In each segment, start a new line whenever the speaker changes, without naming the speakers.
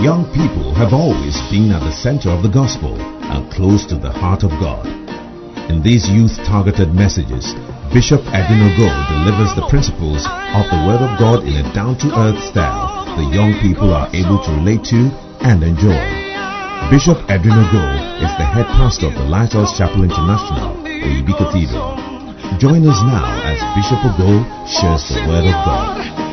young people have always been at the center of the gospel and close to the heart of God. In these youth-targeted messages, Bishop Edwin Ogo delivers the principles of the Word of God in a down-to-earth style the young people are able to relate to and enjoy. Bishop Edwin Ogo is the head pastor of the Lighthouse Chapel International, Oyibi Cathedral. Join us now as Bishop Ogo shares the Word of God.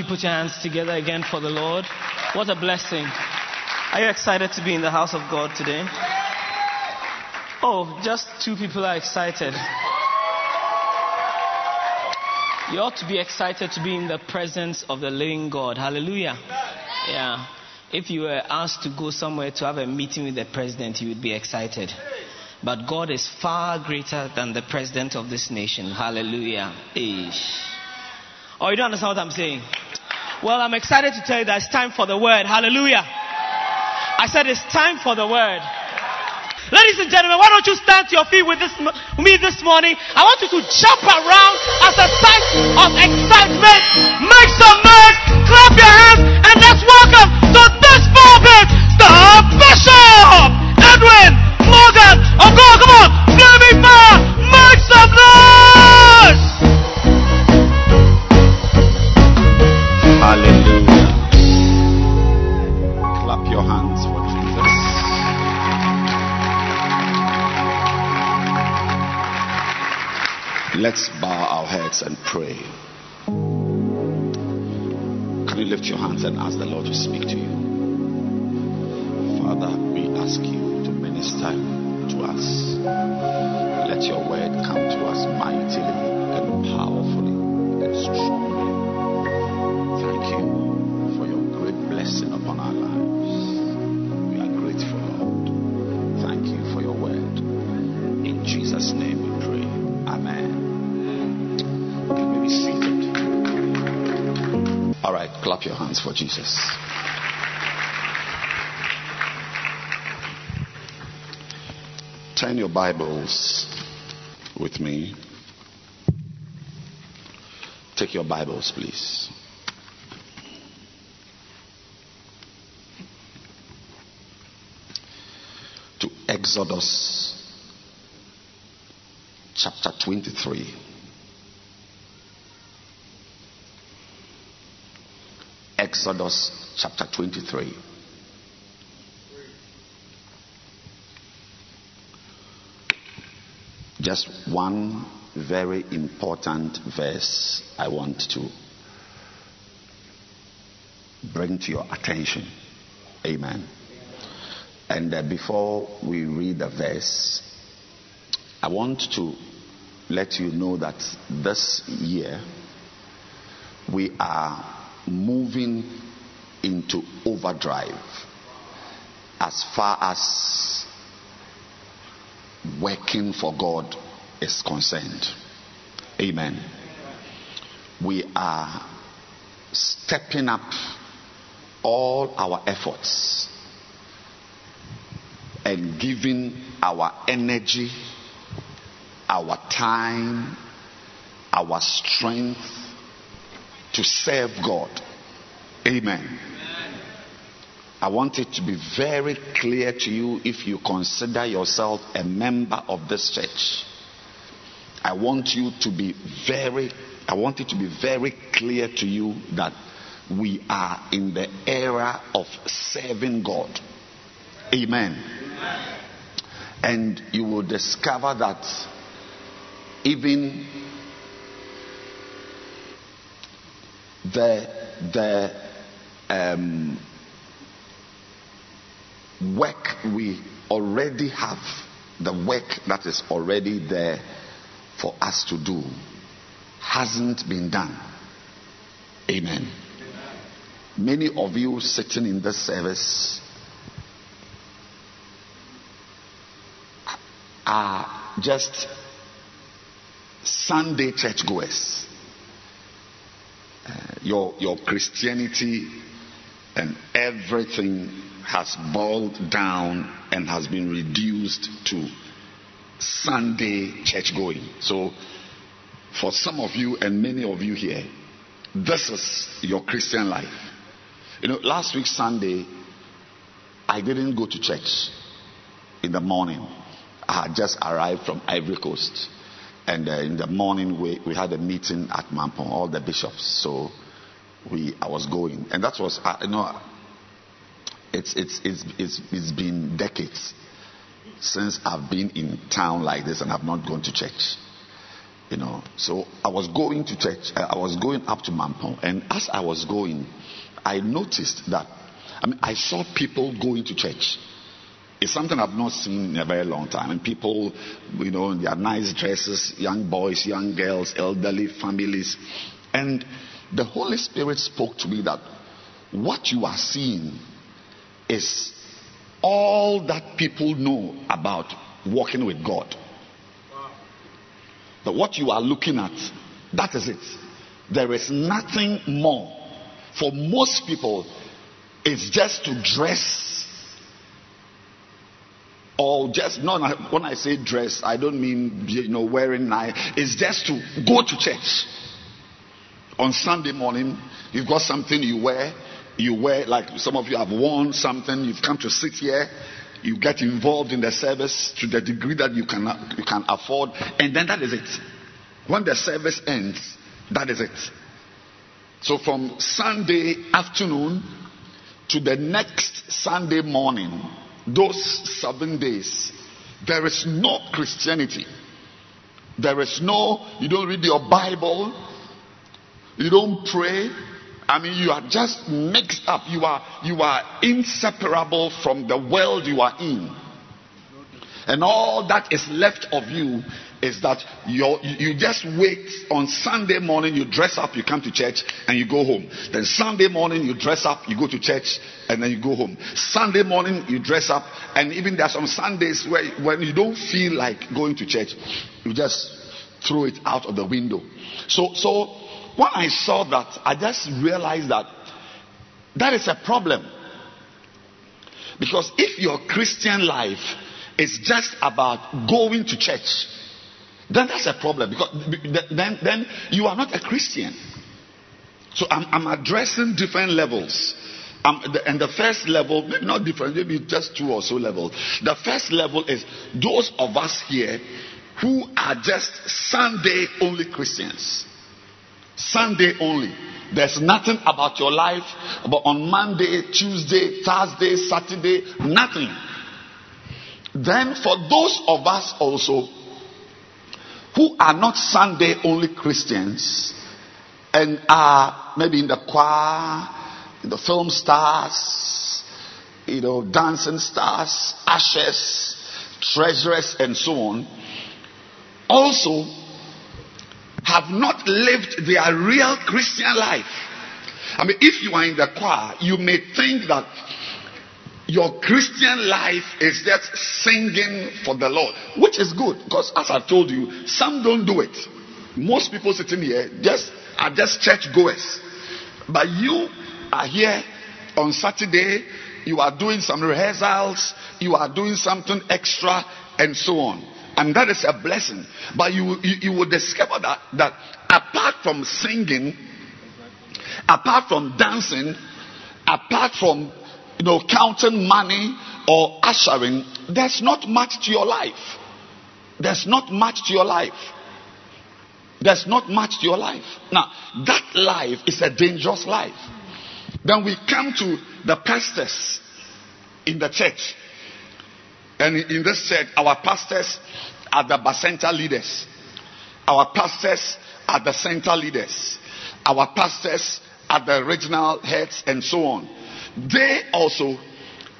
You
put your hands together again for the Lord? What a blessing. Are you excited to be in the house of God today? Oh, just two people are excited. You ought to be excited to be in the presence of the living God. Hallelujah. Yeah. If you were asked to go somewhere to have a meeting with the president, you would be excited. But God is far greater than the president of this nation. Hallelujah. Ish. Oh, you don't understand what I'm saying? Well, I'm excited to tell you that it's time for the word. Hallelujah. I said it's time for the word. Ladies and gentlemen, why don't you stand to your feet with this, me this morning? I want you to jump around as a sign of excitement. Make some noise, clap your hands, Let's
bow our heads and pray. Can you lift your hands and ask the Lord to speak to you? Father, we ask you to minister to us. Let your word come to us mightily and powerfully and strongly. Clap your hands for Jesus. Turn your Bibles with me. Take your Bibles, please. to Exodus chapter 23. Exodus chapter 23. Just one very important verse I want to bring to your attention. Amen. And uh, before we read the verse, I want to let you know that this year we are moving into overdrive as far as working for God is concerned. Amen. We are stepping up all our efforts and giving our energy, our time, our strength to serve God. Amen. I want it to be very clear to you if you consider yourself a member of this church. I want you to be very, I want it to be very clear to you that we are in the era of serving God. Amen. And you will discover that even the the um, work we already have, the work that is already there for us to do, hasn't been done. Amen. Many of you sitting in this service are just Sunday churchgoers. Your, your Christianity and everything has boiled down and has been reduced to Sunday church going. So, for some of you and many of you here, this is your Christian life. You know, last week Sunday, I didn't go to church in the morning. I had just arrived from Ivory Coast. And uh, in the morning, we, we had a meeting at Mampong, all the bishops. So we, I was going. And that was, uh, you know, it's, it's, it's, it's, it's been decades since I've been in town like this and I've not gone to church. You know, so I was going to church. uh, I was going up to Mampong, and as I was going, I noticed that. I mean, I saw people going to church. It's something I've not seen in a very long time. And people, you know, in their nice dresses, young boys, young girls, elderly families, and the Holy Spirit spoke to me that what you are seeing is all that people know about walking with God. But what you are looking at, that is it. There is nothing more. For most people, it's just to dress. Or just, no, when I say dress, I don't mean, you know, wearing nice. It's just to go to church. On Sunday morning, you've got something you wear. You wear, like some of you have worn something. You've come to sit here. You get involved in the service to the degree that you can, you can afford. And then that is it. When the service ends, that is it. So from Sunday afternoon to the next Sunday morning, those seven days, there is no Christianity. There is no, you don't read your Bible, you don't pray. I mean, you are just mixed up. You are, you are inseparable from the world you are in. And all that is left of you is that you you just wait on Sunday morning, you dress up, you come to church, and you go home. Then Sunday morning, you dress up, you go to church, and then you go home. Sunday morning, you dress up, and even there are some Sundays where when you don't feel like going to church, you just throw it out of the window. So, so when I saw that, I just realized that that is a problem. Because if your Christian life is just about going to church, then that's a problem. Because then, then you are not a Christian. So I'm, I'm addressing different levels. Um, the, and the first level, maybe not different, maybe just two or so levels. The first level is those of us here who are just Sunday only Christians. Sunday only. There's nothing about your life, but on Monday, Tuesday, Thursday, Saturday, nothing. Then for those of us also who are not Sunday only Christians and are maybe in the choir, in the film stars, you know, dancing stars, ashes, treasurers, and so on, also have not lived their real Christian life. I mean, if you are in the choir, you may think that your Christian life is just singing for the Lord, which is good because, as I've told you, some don't do it. Most people sitting here just are just church goers, but you are here on Saturday. You are doing some rehearsals. You are doing something extra, and so on. And that is a blessing. But you, you, you will discover that, that apart from singing, apart from dancing, apart from you know counting money or ushering, there's not much to your life. There's not much to your life. There's not much to your life. Now, that life is a dangerous life. Then we come to the pastors in the church. And in this church, our pastors are the bacenta leaders. Our pastors are the center leaders. Our pastors are the regional heads and so on. They also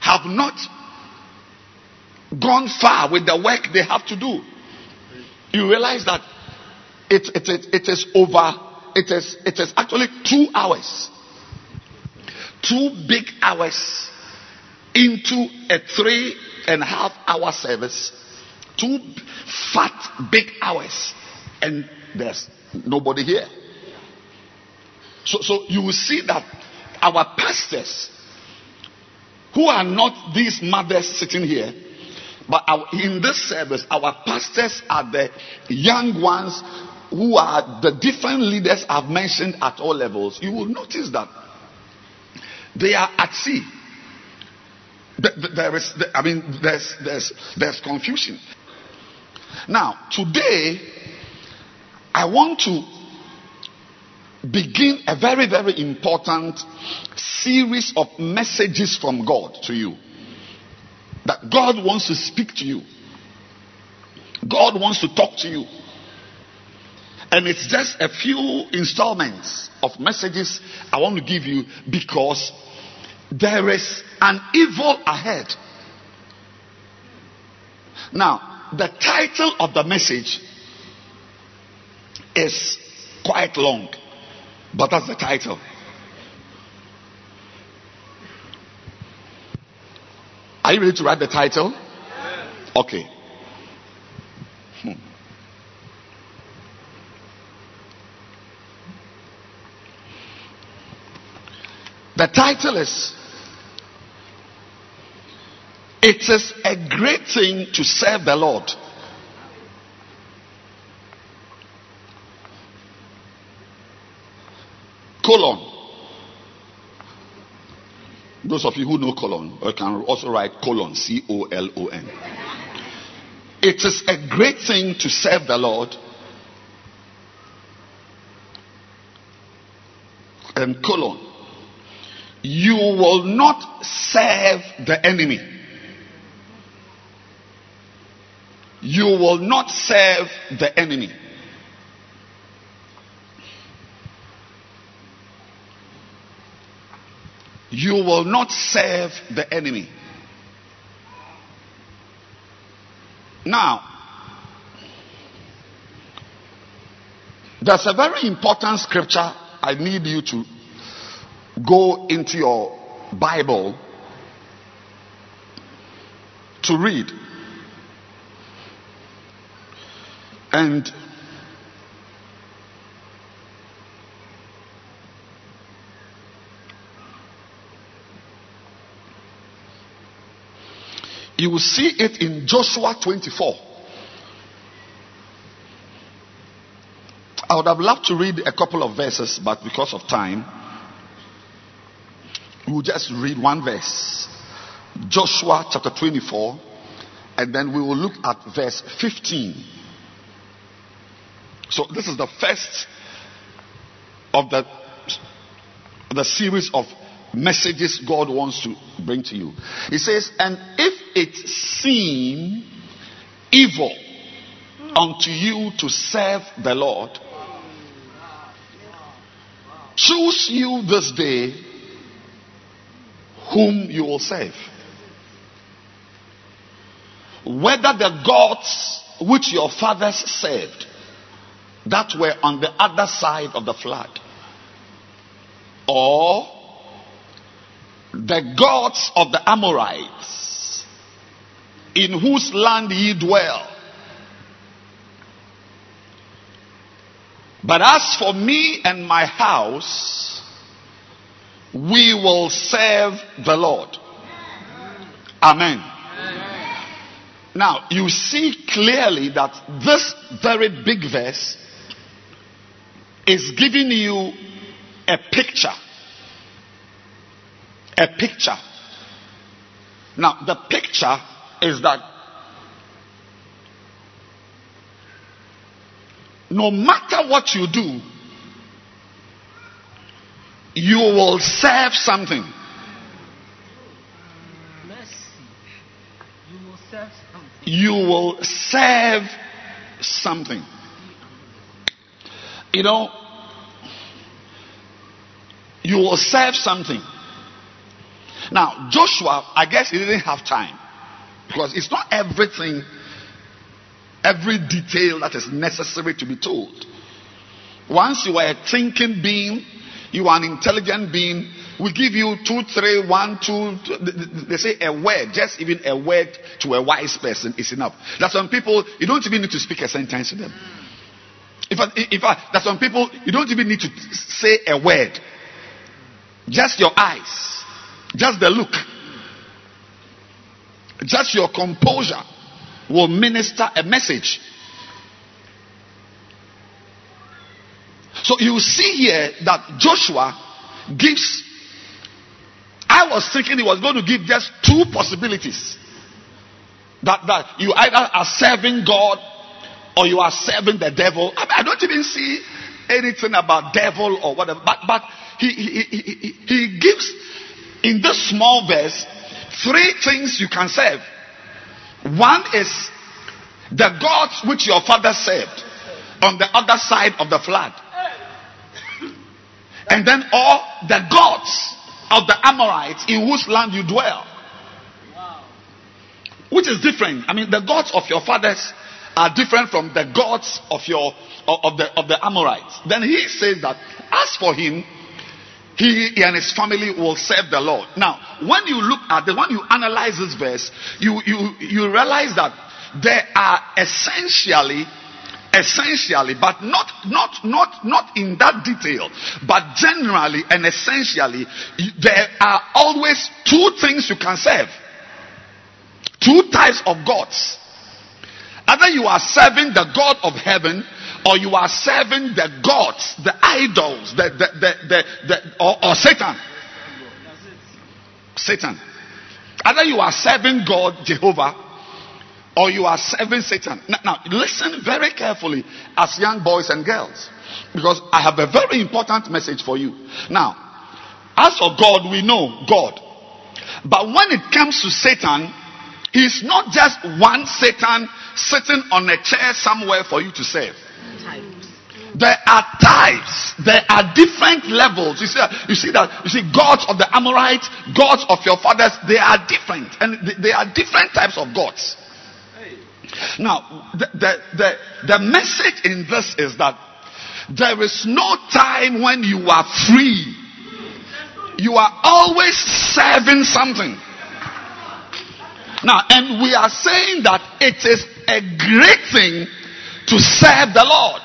have not gone far with the work they have to do. You realize that it, it, it, it is over, it is, it is actually two hours. Two big hours into a three and a half hour service two fat, big hours, and there's nobody here. So, so you will see that our pastors, who are not these mothers sitting here, but our, in this service, our pastors are the young ones who are the different leaders I've mentioned at all levels. You will notice that they are at sea. Th- th- There is, I mean, there's, there's, there's confusion. Now, today, I want to begin a very, very important series of messages from God to you. That God wants to speak to you. God wants to talk to you. And it's just a few installments of messages I want to give you because there is an evil ahead. Now, the title of the message is quite long, but that's the title. Are you ready to write the title? Okay. Hmm. The title is It is a great thing to serve the Lord. Colon. Those of you who know colon, you can also write colon, C O L O N. It is a great thing to serve the Lord. And colon. You will not serve the enemy. You will not serve the enemy. You will not serve the enemy. Now, there's a very important scripture I need you to go into your Bible to read. And you will see it in Joshua 24. I would have loved to read a couple of verses, but because of time, we will just read one verse. Joshua chapter 24, and then we will look at verse 15. So this is the first of the, the series of messages God wants to bring to you. He says, and if it seem evil unto you to serve the Lord, choose you this day whom you will serve. Whether the gods which your fathers served that were on the other side of the flood, or the gods of the Amorites, in whose land ye dwell. But as for me and my house, we will serve the Lord. Amen. Now, you see clearly that this very big verse is giving you a picture. A picture. Now, the picture is that no matter what you do, you will serve something.
You will serve something.
You know, you will serve something. Now, Joshua, I guess he didn't have time because it's not everything, every detail that is necessary to be told. Once you are a thinking being, you are an intelligent being, we give you two, three, one, two. they say a word, just even a word to a wise person is enough. There's some people you don't even need to speak a sentence to them. In fact, in fact, there's some people you don't even need to say a word. Just your eyes, just the look, just your composure will minister a message. So you see here that Joshua gives. I was thinking he was going to give just two possibilities. That, that you either are serving God or you are serving the devil. I, mean, I don't even see anything about devil or whatever. But, but he, he, he, he gives in this small verse three things you can serve. One is the gods which your father served on the other side of the flood. And then all the gods of the Amorites in whose land you dwell. Which is different. I mean, the gods of your fathers are different from the gods of your of the of the Amorites. Then he says that as for him, he and his family will serve the Lord. Now, when you look at the when you analyze this verse, you you you realize that there are essentially essentially but not not not not in that detail but generally and essentially there are always two things you can serve two types of gods either you are serving the god of heaven or you are serving the gods the idols the the the, the, the or, or satan satan either you are serving god jehovah or you are serving Satan. Now, now, listen very carefully as young boys and girls because I have a very important message for you. Now, as for God, we know God. But when it comes to Satan, he's not just one Satan sitting on a chair somewhere for you to serve. There are types. There are different levels. You see, you see that, you see, gods of the Amorites, gods of your fathers, they are different. And they are different types of gods. Now, the, the, the, the message in this is that there is no time when you are free. You are always serving something. Now, and we are saying that it is a great thing to serve the Lord.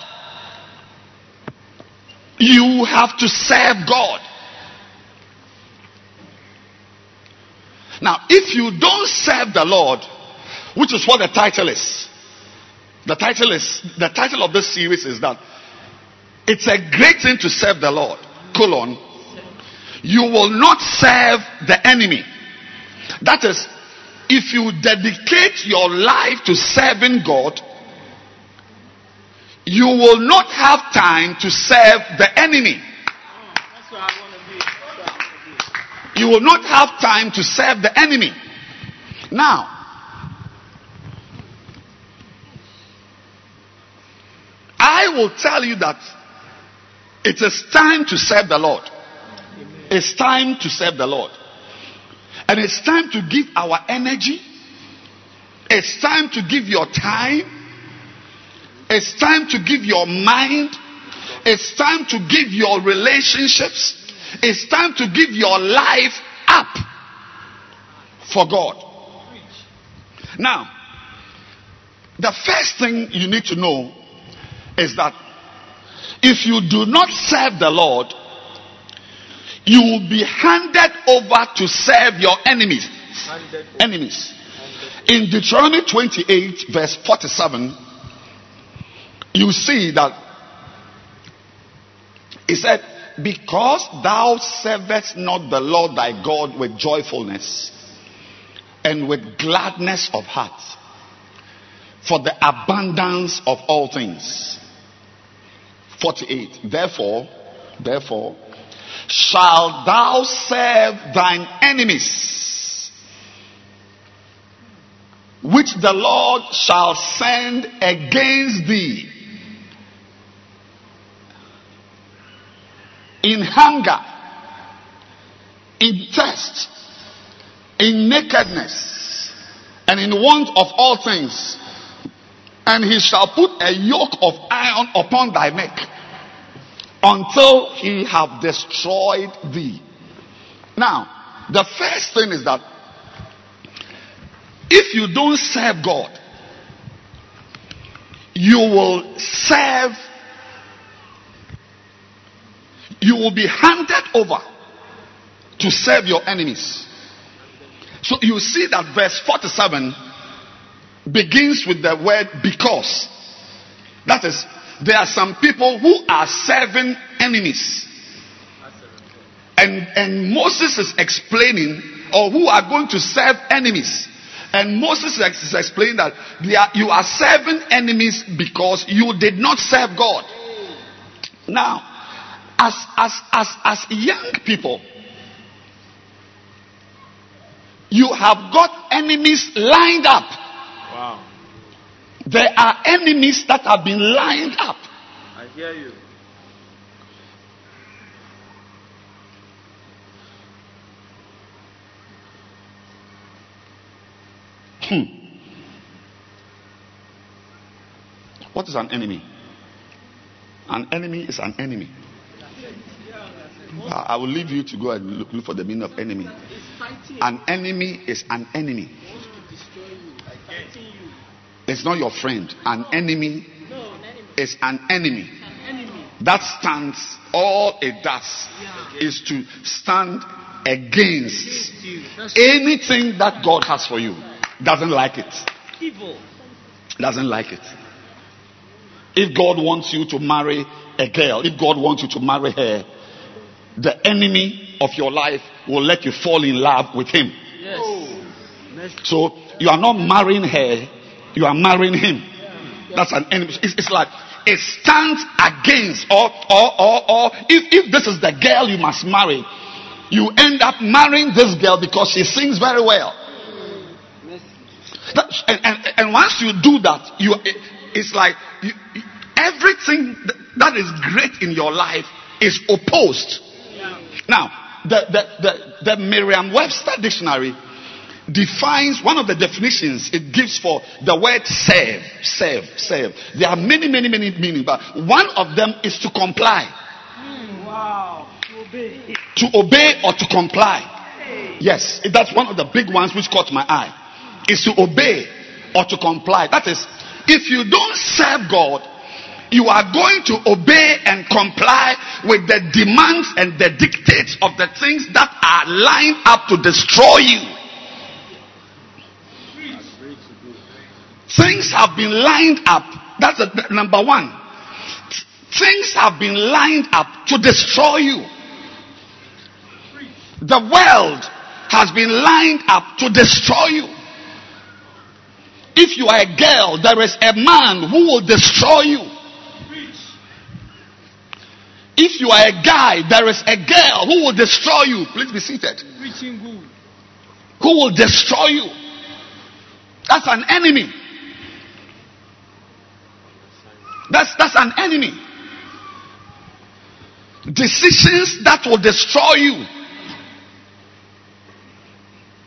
You have to serve God. Now, if you don't serve the Lord, which is what the title is. The title is, the title of this series is that it's a great thing to serve the Lord. Colon. You will not serve the enemy. That is, if you dedicate your life to serving God, you will not have time to serve the enemy. You will not have time to serve the enemy. Now, I will tell you that it is time to serve the Lord. It's time to serve the Lord. And it's time to give our energy. It's time to give your time. It's time to give your mind. It's time to give your relationships. It's time to give your life up for God. Now, the first thing you need to know is that if you do not serve the Lord, you will be handed over to serve your enemies. Enemies. In Deuteronomy 28, verse 47, you see that he said, Because thou servest not the Lord thy God with joyfulness and with gladness of heart for the abundance of all things 48. Therefore, therefore, shalt thou serve thine enemies, which the Lord shall send against thee in hunger, in thirst, in nakedness, and in want of all things. And he shall put a yoke of iron upon thy neck until he have destroyed thee. Now, the first thing is that if you don't serve God, you will serve, you will be handed over to serve your enemies. So you see that verse 47 begins with the word because. That is, there are some people who are serving enemies. And, and Moses is explaining, or who are going to serve enemies. And Moses is explaining that are, you are serving enemies because you did not serve God. Now, as, as, as, as young people, you have got enemies lined up.
Wow.
There are enemies that have been lined up.
I hear you.
Hmm. What is an enemy? An enemy is an enemy. I will leave you to go and look, look for the meaning of enemy. An enemy is an enemy. It's not your friend. An enemy is an enemy. That stands, all it does is to stand against anything that God has for you. Doesn't like it.
Evil.
Doesn't like it. If God wants you to marry a girl, if God wants you to marry her, the enemy of your life will let you fall in love with him.
Yes.
So you are not marrying her, you are marrying him. That's an enemy. It's, it's like it stands against, or, or, or, or if, if this is the girl you must marry, you end up marrying this girl because she sings very well. That, and, and, and once you do that, you it, it's like you, everything that is great in your life is opposed. Now, the, the, the, the Merriam Webster dictionary defines one of the definitions it gives for the word serve, serve, serve. There are many, many, many meanings, but one of them is to comply.
Wow. To obey.
To obey or to comply. Yes, that's one of the big ones which caught my eye. Is to obey or to comply. That is, if you don't serve God, you are going to obey and comply with the demands and the dictates of the things that are lined up to destroy you. Things have been lined up. That's the, the- number one. Things have been lined up to destroy you. The world has been lined up to destroy you. If you are a girl, there is a man who will destroy you. If you are a guy, there is a girl who will destroy you. Please be seated. Who will destroy you. That's an enemy. That's, that's an enemy. Decisions that will destroy you.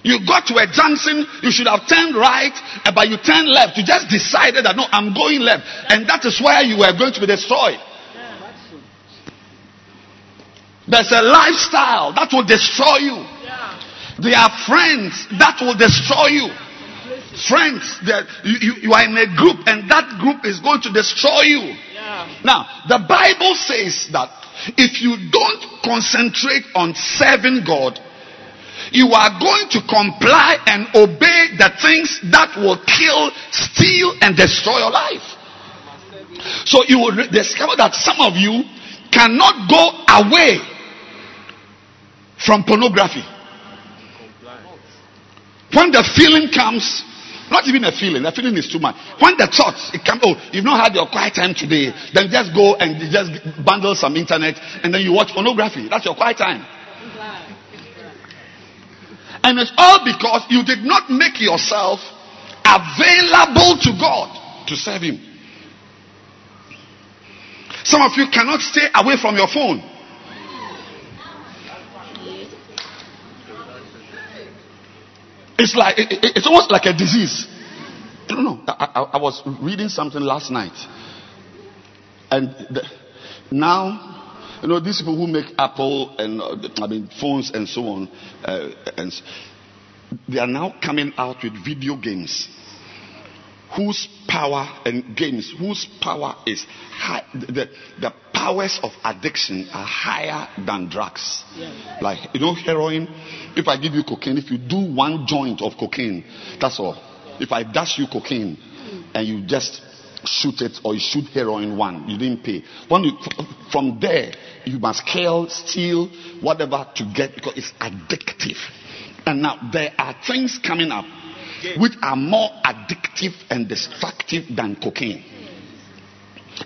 You got to a junction, you should have turned right, eh, but you turned left. You just decided that no, I'm going left. And that is where you were going to be destroyed. There's a lifestyle that will destroy you. There are friends that will destroy you. Friends that you, you, are in a group and that group is going to destroy you. Now, the Bible says that if you don't concentrate on serving God, you are going to comply and obey the things that will kill, steal, and destroy your life. So you will discover that some of you cannot go away from pornography. When the feeling comes, not even a feeling, the feeling is too much. When the thoughts, it comes, oh, you've not had your quiet time today, then just go and just bundle some internet and then you watch pornography. That's your quiet time. And it's all because you did not make yourself available to God to serve Him. Some of you cannot stay away from your phone. It's like it- it- it's almost like a disease. I don't know. I, I, I was reading something last night, and the, now You know, these people who make Apple and uh, I mean phones and so on, uh, and they are now coming out with video games whose power and games whose power is high. The, the powers of addiction are higher than drugs. Like you know, heroin. If I give you cocaine, if you do one joint of cocaine, that's all. If I dash you cocaine and you just shoot it or you shoot heroin one, you didn't pay. When you, from there, you must kill, steal, whatever to get because it's addictive. And now there are things coming up which are more addictive and destructive than cocaine.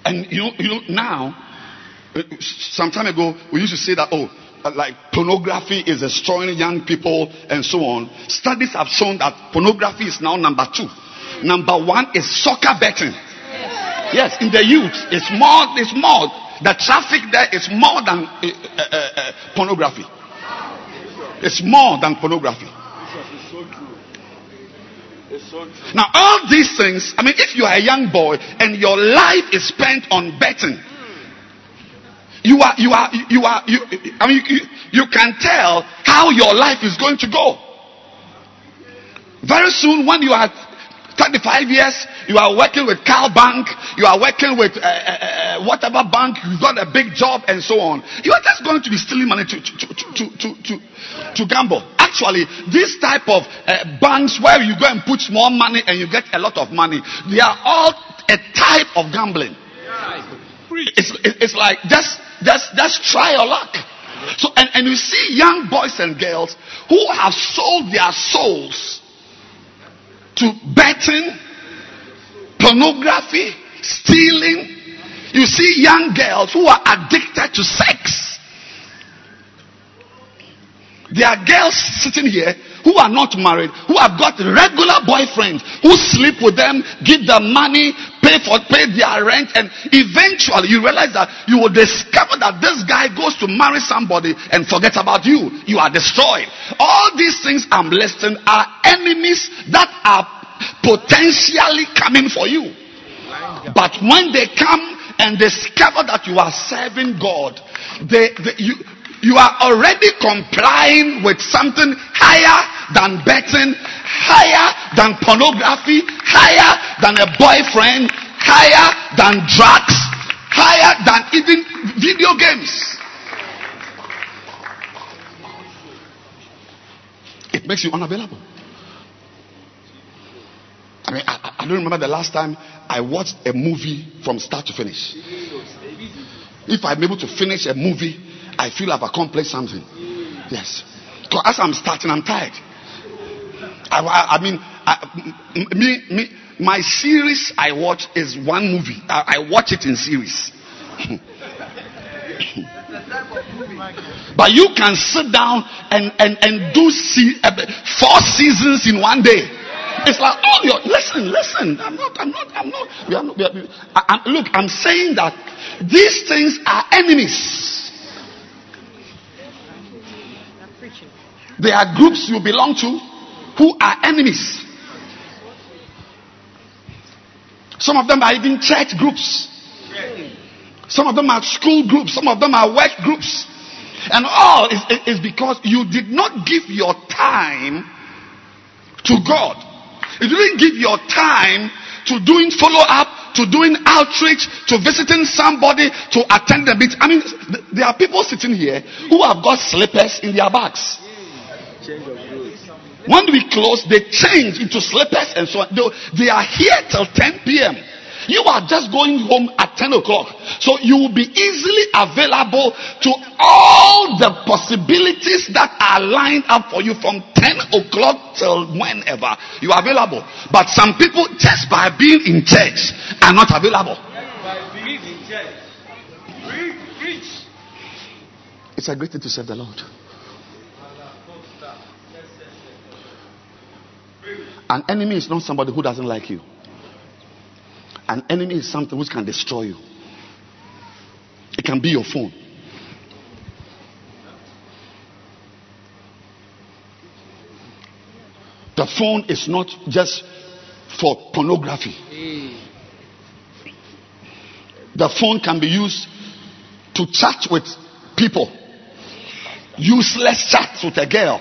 And you know, you know now, uh, some time ago, we used to say that, oh, uh, like pornography is destroying young people and so on. Studies have shown that pornography is now number two. Number one is soccer betting. Yes, in the youth, it's more, it's more. The traffic there is more than uh, uh, uh, uh, pornography. It's more than pornography.
It's so true. It's
Now, all these things, I mean, if you are a young boy and your life is spent on betting, you are, you are, you are, you, I mean, you, you can tell how your life is going to go. Very soon, when you are 35 years, you are working with Cal Bank, you are working with uh, uh, uh, whatever bank, you've got a big job and so on. You are just going to be stealing money to, to, to, to, to, to, to gamble. Actually, this type of uh, banks where you go and put small money and you get a lot of money, they are all a type of gambling. It's, it's like just, just, just try your luck. So, and, and you see young boys and girls who have sold their souls to betting, pornography, stealing. You see young girls who are addicted to sex. There are girls sitting here who are not married, who have got regular boyfriends, who sleep with them, give them money, pay for pay their rent, and eventually you realize that you will discover that this guy goes to marry somebody and forget about you. You are destroyed. All these things I'm listing are enemies that are potentially coming for you. But when they come and discover that you are serving God, they, they you, you are already complying with something higher than betting, higher than pornography, higher than a boyfriend, higher than drugs, higher than even video games. It makes you unavailable. I mean, I, I- don't remember the last time I watched a movie from start to finish. If I'm able to finish a movie, I feel I've accomplished something. Yes. Because as I'm starting, I'm tired. I, I, I mean, I, me, me, my series I watch is one movie. I, I watch it in series. but you can sit down and, and, and do see, uh, four seasons in one day. It's like, oh, your, listen, listen. I'm not, I'm not, I'm not. We are not we are, I, I'm- look, I'm saying that these things are enemies. There are groups you belong to who are enemies. Some of them are even church groups. Some of them are school groups. Some of them are work groups. And all is, is because you did not give your time to God. You didn't give your time to doing follow up, to doing outreach, to visiting somebody, to attend the meeting. I mean, th- there are people sitting here who have got slippers in their bags. When we close, they change into slippers and so on. They, they are here till 10 p.m. You are just going home at 10 o'clock. So you will be easily available to all the possibilities that are lined up for you from 10 o'clock till whenever you are available. But some people, just by being in church, are not available.
By being in church. Preach, preach.
It's a great thing to serve the Lord. An enemy is not somebody who doesn't like you. An enemy is something which can destroy you. It can be your phone. The phone is not just for pornography. The phone can be used to chat with people. Useless chats with a girl.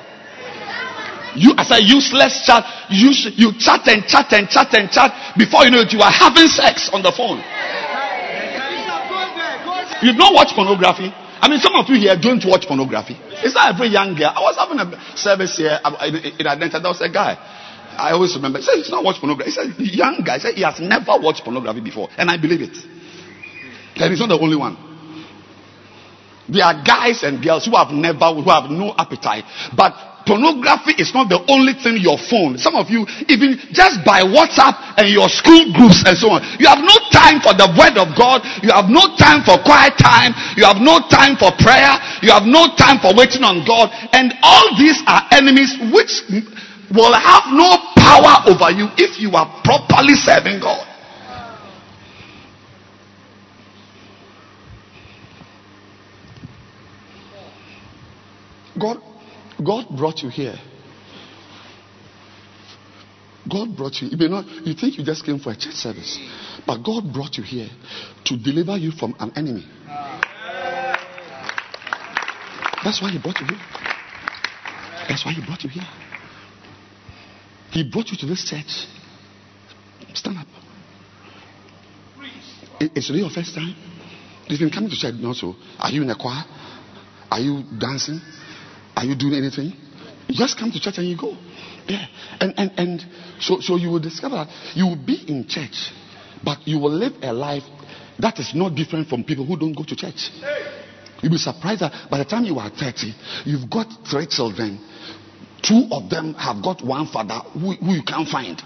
You, as a useless chat. You, you chat and chat and chat and chat. Before you know it, you are having sex on the phone. You don't watch pornography. I mean, some of you here don't watch pornography. It's not every young girl. I was having a service here uh, in Atlanta. There was a guy. I always remember. He said he's not watched pornography. He said young guy. He said he has never watched pornography before, and I believe it. And he's not the only one. There are guys and girls who have never, who have no appetite. But pornography is not the only thing your phone. Some of you, even just by WhatsApp and your school groups and so on, you have no time for the word of God. You have no time for quiet time. You have no time for prayer. You have no time for waiting on God. And all these are enemies which will have no power over you if you are properly serving God. God, God brought you here. God brought you. You may not. You think you just came for a church service, but God brought you here to deliver you from an enemy. That's why He brought you here. That's why He brought you here. He brought you to this church. Stand up. It- It's really your first time. You've been coming to church also. Are you in a choir? Are you dancing? Are you doing anything? You just come to church and you go. Yeah. And and and so so you will discover that you will be in church, but you will live a life that is not different from people who don't go to church. You'll be surprised that by the time you are 30, you've got three children. Two of them have got one father who, who you can't find.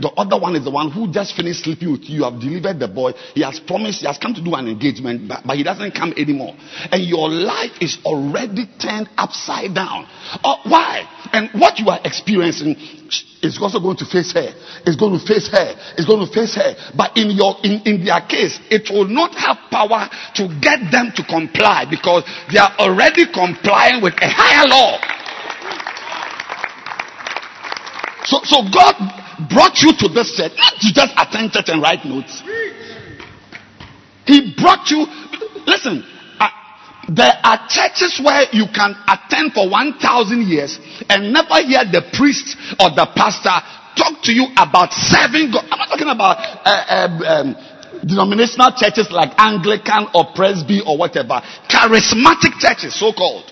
The other one is the one who just finished sleeping with you. You have delivered the boy. He has promised, he has come to do an engagement, but, but he doesn't come anymore. And your life is already turned upside down. Oh, why? And what you are experiencing is also going to face her. It's going to face her. It's going to face her. But in your in, in their case, it will not have power to get them to comply because they are already complying with a higher law. So, so God brought you to this church, not to just attend church and write notes. He brought you. Listen, uh, there are churches where you can attend for 1,000 years and never hear the priest or the pastor talk to you about serving God. I'm not talking about uh, um, um, denominational churches like Anglican or Presby or whatever. Charismatic churches, so called.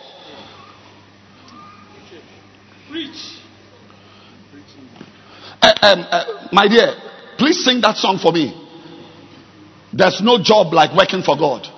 Uh, um, uh, my dear, please sing that song for me. There's no job like working for God.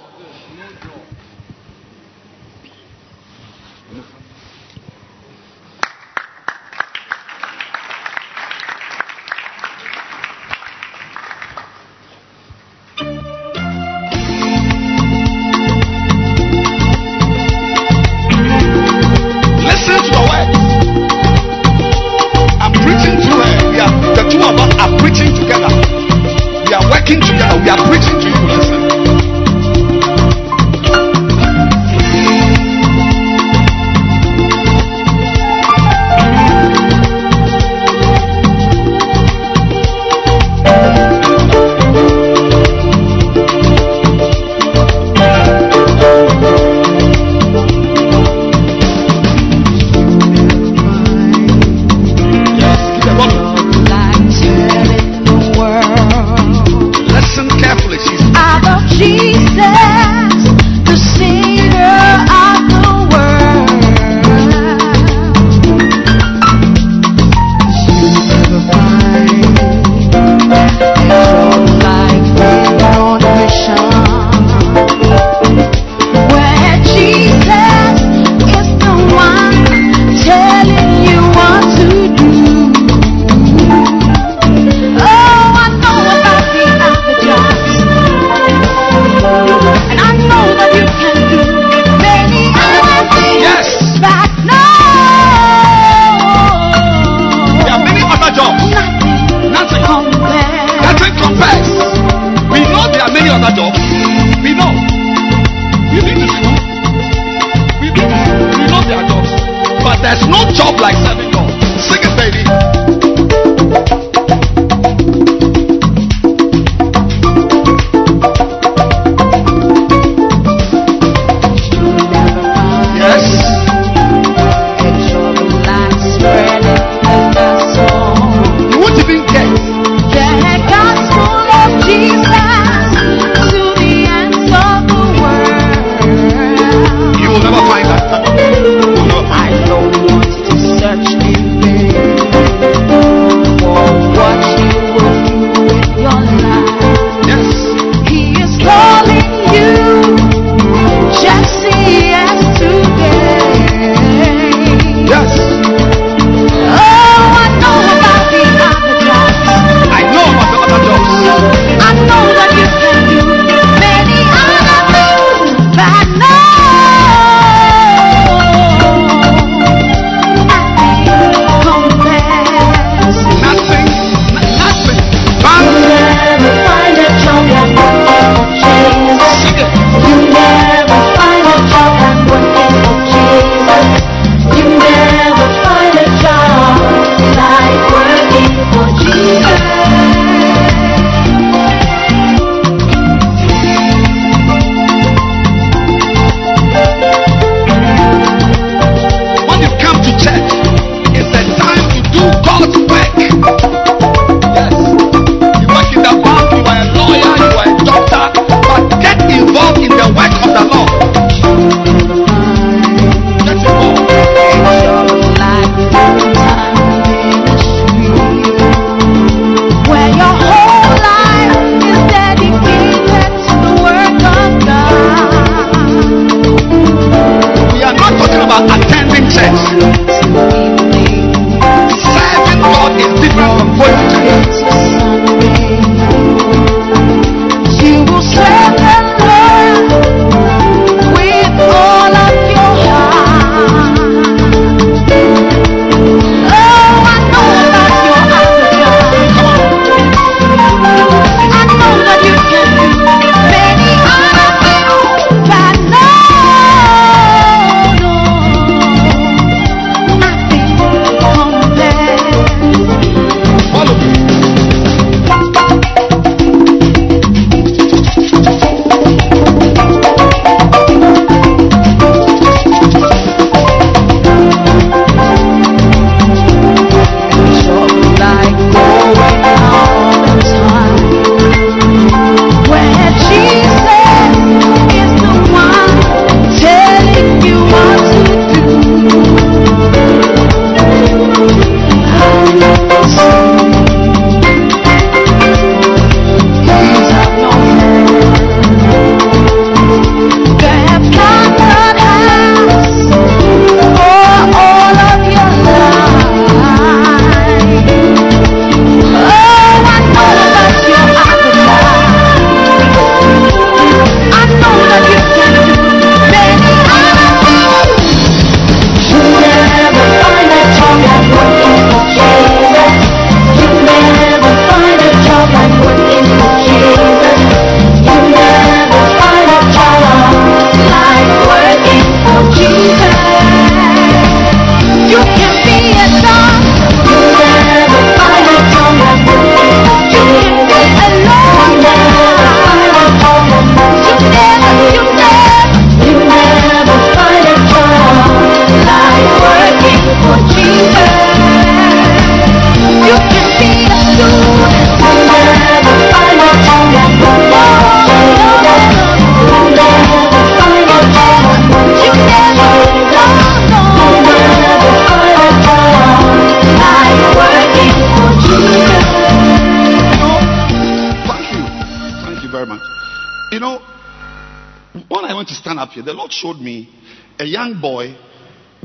Showed me a young boy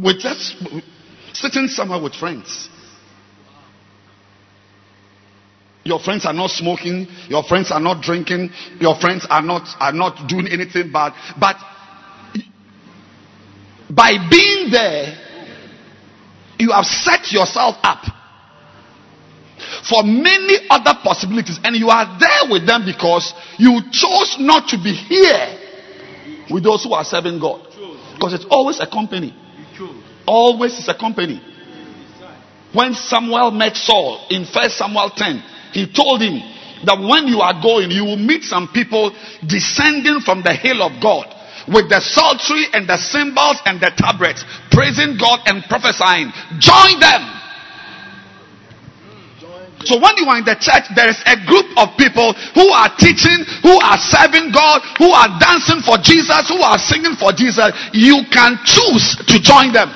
with just sitting somewhere with friends. Your friends are not smoking, your friends are not drinking, your friends are not are not doing anything bad. But by being there, you have set yourself up for many other possibilities, and you are there with them because you chose not to be here with those who are serving God. Because it's always a company. Always is a company. When Samuel met Saul in 1 Samuel 10, he told him that when you are going, you will meet some people descending from the hill of God with the psaltery and the cymbals and the tabrets, praising God and prophesying. Join them. So when you are in the church, there is a group of people who are teaching, who are serving God, who are dancing for Jesus, who are singing for Jesus. You can choose to join them.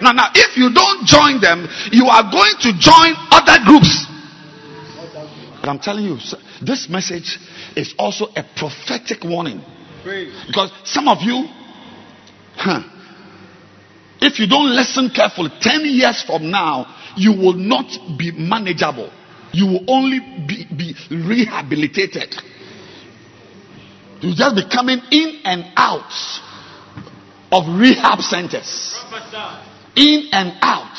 Now, now, if you don't join them, you are going to join other groups. But I'm telling you, this message is also a prophetic warning. Because some of you, huh, if you don't listen carefully, 10 years from now, you will not be manageable. You will only be, be rehabilitated. You just be coming in and out of rehab centers. In and out.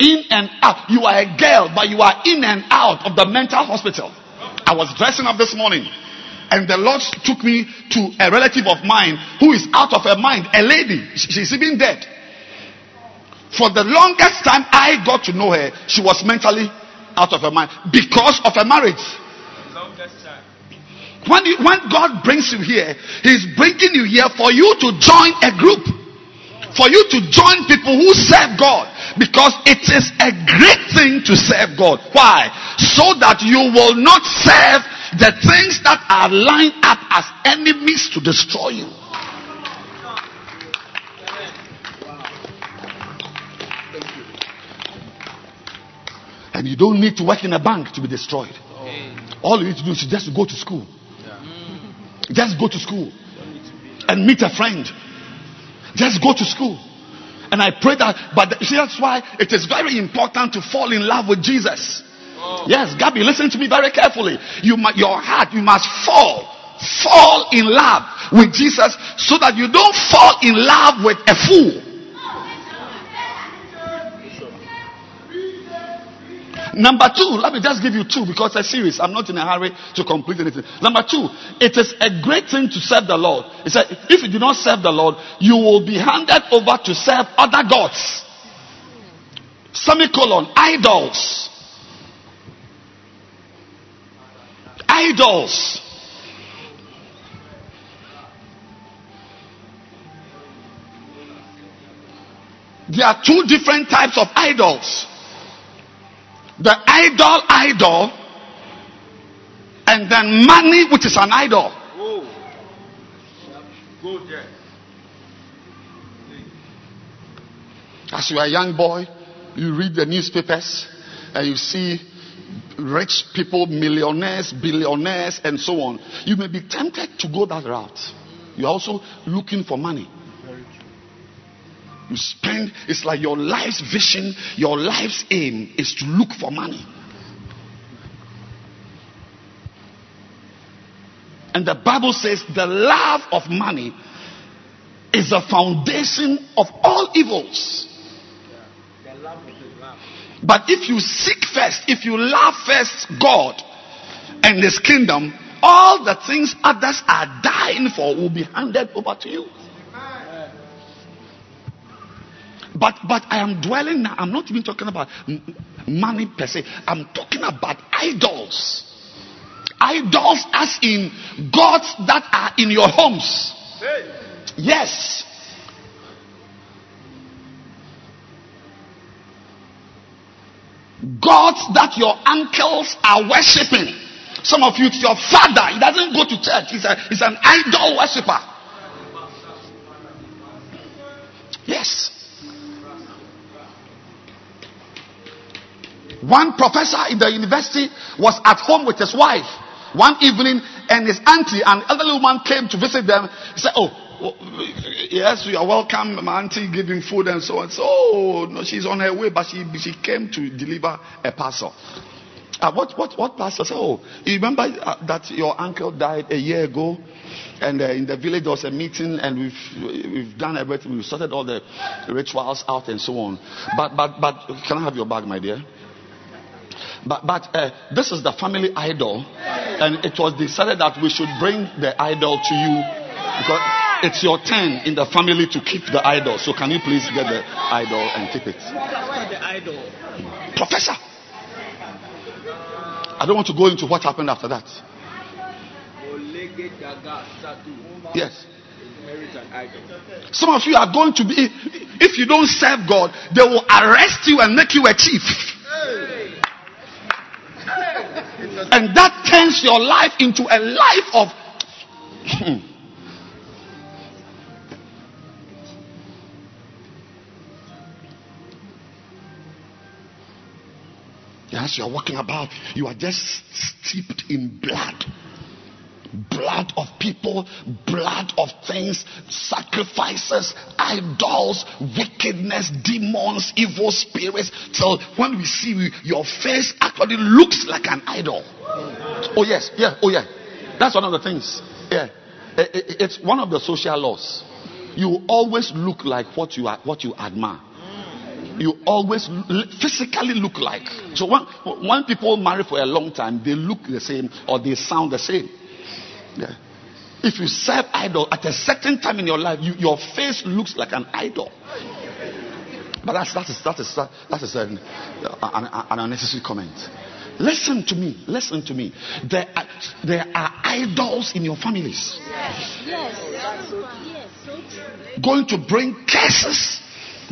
In and out. You are a girl, but you are in and out of the mental hospital. I was dressing up this morning, and the Lord took me to a relative of mine who is out of her mind, a lady. She- She's even dead. For the longest time I got to know her, she was mentally out of her mind because of her marriage. When, you, when God brings you here, He's bringing you here for you to join a group, for you to join people who serve God, because it is a great thing to serve God. Why? So that you will not serve the things that are lined up as enemies to destroy you. And you don't need to work in a bank to be destroyed. Oh. All you need to do is just go to school. Just go to school and meet a friend. Just go to school. And I pray that, but the- see, that's why it is very important to fall in love with Jesus. Oh. Yes, Gabby, listen to me very carefully. You, your heart, you must fall, fall in love with Jesus, so that you don't fall in love with a fool. Number two, let me just give you two because it's a series. I'm not in a hurry to complete anything. Number two, it is a great thing to serve the Lord. He said, if you do not serve the Lord, you will be handed over to serve other gods. Semicolon, idols. Idols. There are two different types of idols the idol idol. And then money which is an idol. As you are a young boy you read the newspapers and you see rich people millionaires billionaires and so on. You may be tempted to go that route. You're also looking for money you spend it's like your life's vision your life's aim is to look for money. And the bible says the love of money is the foundation of all evils. But if you seek first if you love first god and his kingdom all the things others are dying for will be handed over to you But but I am dwelling now. I'm not even talking about money per se. I'm talking about idols. Idols as in gods that are in your homes. Yes. Gods that your uncles are worshipping. Some of you, it's your father. He doesn't go to church. He's, a, he's an idol worshiper. Yes. One professor in the university was at home with his wife. One evening, and his auntie, an elderly woman, came to visit them. He said, "Oh, oh, yes, you are welcome, my auntie, giving food and so on." So, oh no, she's on her way, but she she came to deliver a parcel. Uh, what what what pastor said? Oh, you remember uh, that your uncle died a year ago, and uh, in the village there was a meeting, and we've we've done everything. We've sorted all the rituals out and so on. But but but can I have your bag, my dear? But but uh, this is the family idol, and it was decided that we should bring the idol to you because it's your turn in the family to keep the idol. So can you please get the idol and keep it,
the idol.
Professor? I don't want to go into what happened after that. Yes. Some of you are going to be, if you don't serve God, they will arrest you and make you a chief. And that turns your life into a life of. As you are walking about, you are just steeped in blood blood of people, blood of things, sacrifices, idols, wickedness, demons, evil spirits. So when we see you, your face actually looks like an idol. Oh yes, yeah, oh yeah. That's one of the things. Yeah, I- I- it's one of the social laws. You always look like what you are, what you admire you always physically look like. So when, when people marry for a long time, they look the same or they sound the same. Yeah. If you serve idol at a certain time in your life, you, your face looks like an idol. But that's that is that is that is an, an, an unnecessary comment. Listen to me. Listen to me. There are, there are idols in your families
Yes. Yes, so
going to bring curses,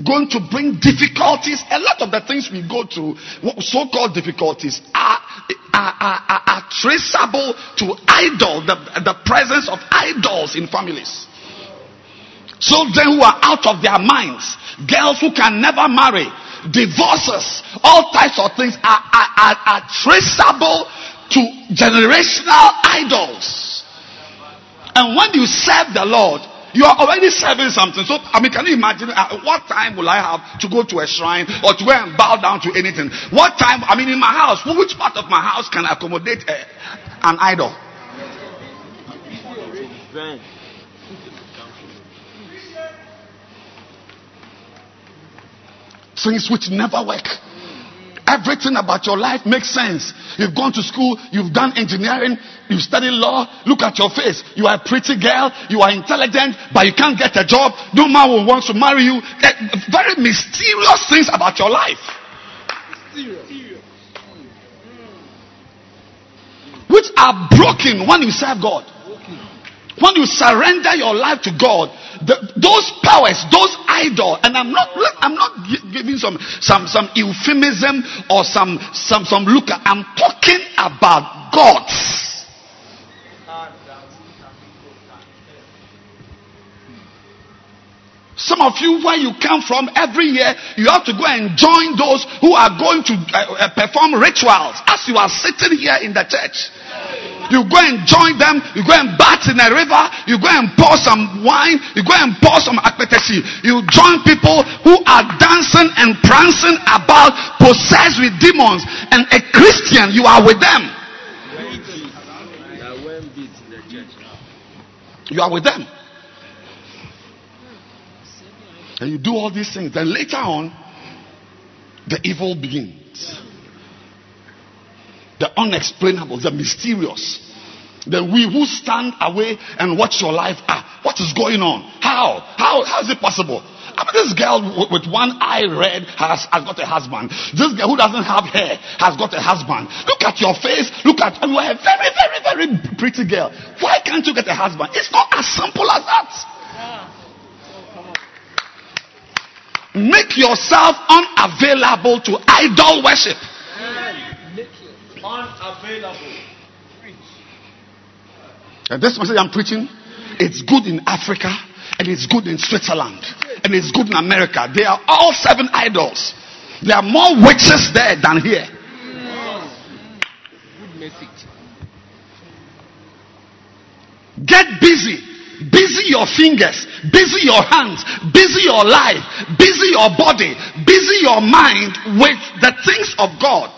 going to bring difficulties. A lot of the things we go through, so called difficulties, are, are, are, are, traceable to idol, the, the presence of idols in families. Children who are out of their minds, girls who can never marry, divorces, all types of things are, are, are, are traceable to generational idols. And when you serve the Lord, you are already serving something. So, I mean, can you imagine uh, what time will I have to go to a shrine or to go and bow down to anything? What time, I mean, in my house, which part of my house can accommodate an idol? Things which never work. Everything about your life makes sense. You've gone to school, you've done engineering, you've studied law. Look at your face. You are a pretty girl, you are intelligent, but you can't get a job. No man will want to marry you. Eh, Very mysterious things about your life. Which are broken when you serve God. When you surrender your life to God, the, those powers, those idol, and I'm not, I'm not giving some, some, some euphemism or some, some, some look. I'm talking about gods. Some of you, where you come from, every year you have to go and join those who are going to uh, uh, perform rituals as you are sitting here in the church. You go and join them. You go and bath in a river. You go and pour some wine. You go and pour some akpetesi. You join people who are dancing and prancing about, possessed with demons. And a Christian, you are with them. You are with them. And you do all these things. Then later on, the evil begins. The unexplainable, the mysterious. Then we who stand away and watch your life, ah, what is going on? How? How, how is it possible? I mean, this girl with one eye red has, has got a husband. This girl who doesn't have hair has got a husband. Look at your face. Look at, you are a very, very, very pretty girl. Why can't you get a husband? It's not as simple as that. Make yourself unavailable to idol worship.
Unavailable.
And this message I'm preaching, it's good in Africa and it's good in Switzerland and it's good in America. They are all seven idols. There are more witches there than here.
Good message.
Get busy. Busy your fingers, busy your hands, busy your life, busy your body, busy your mind with the things of God.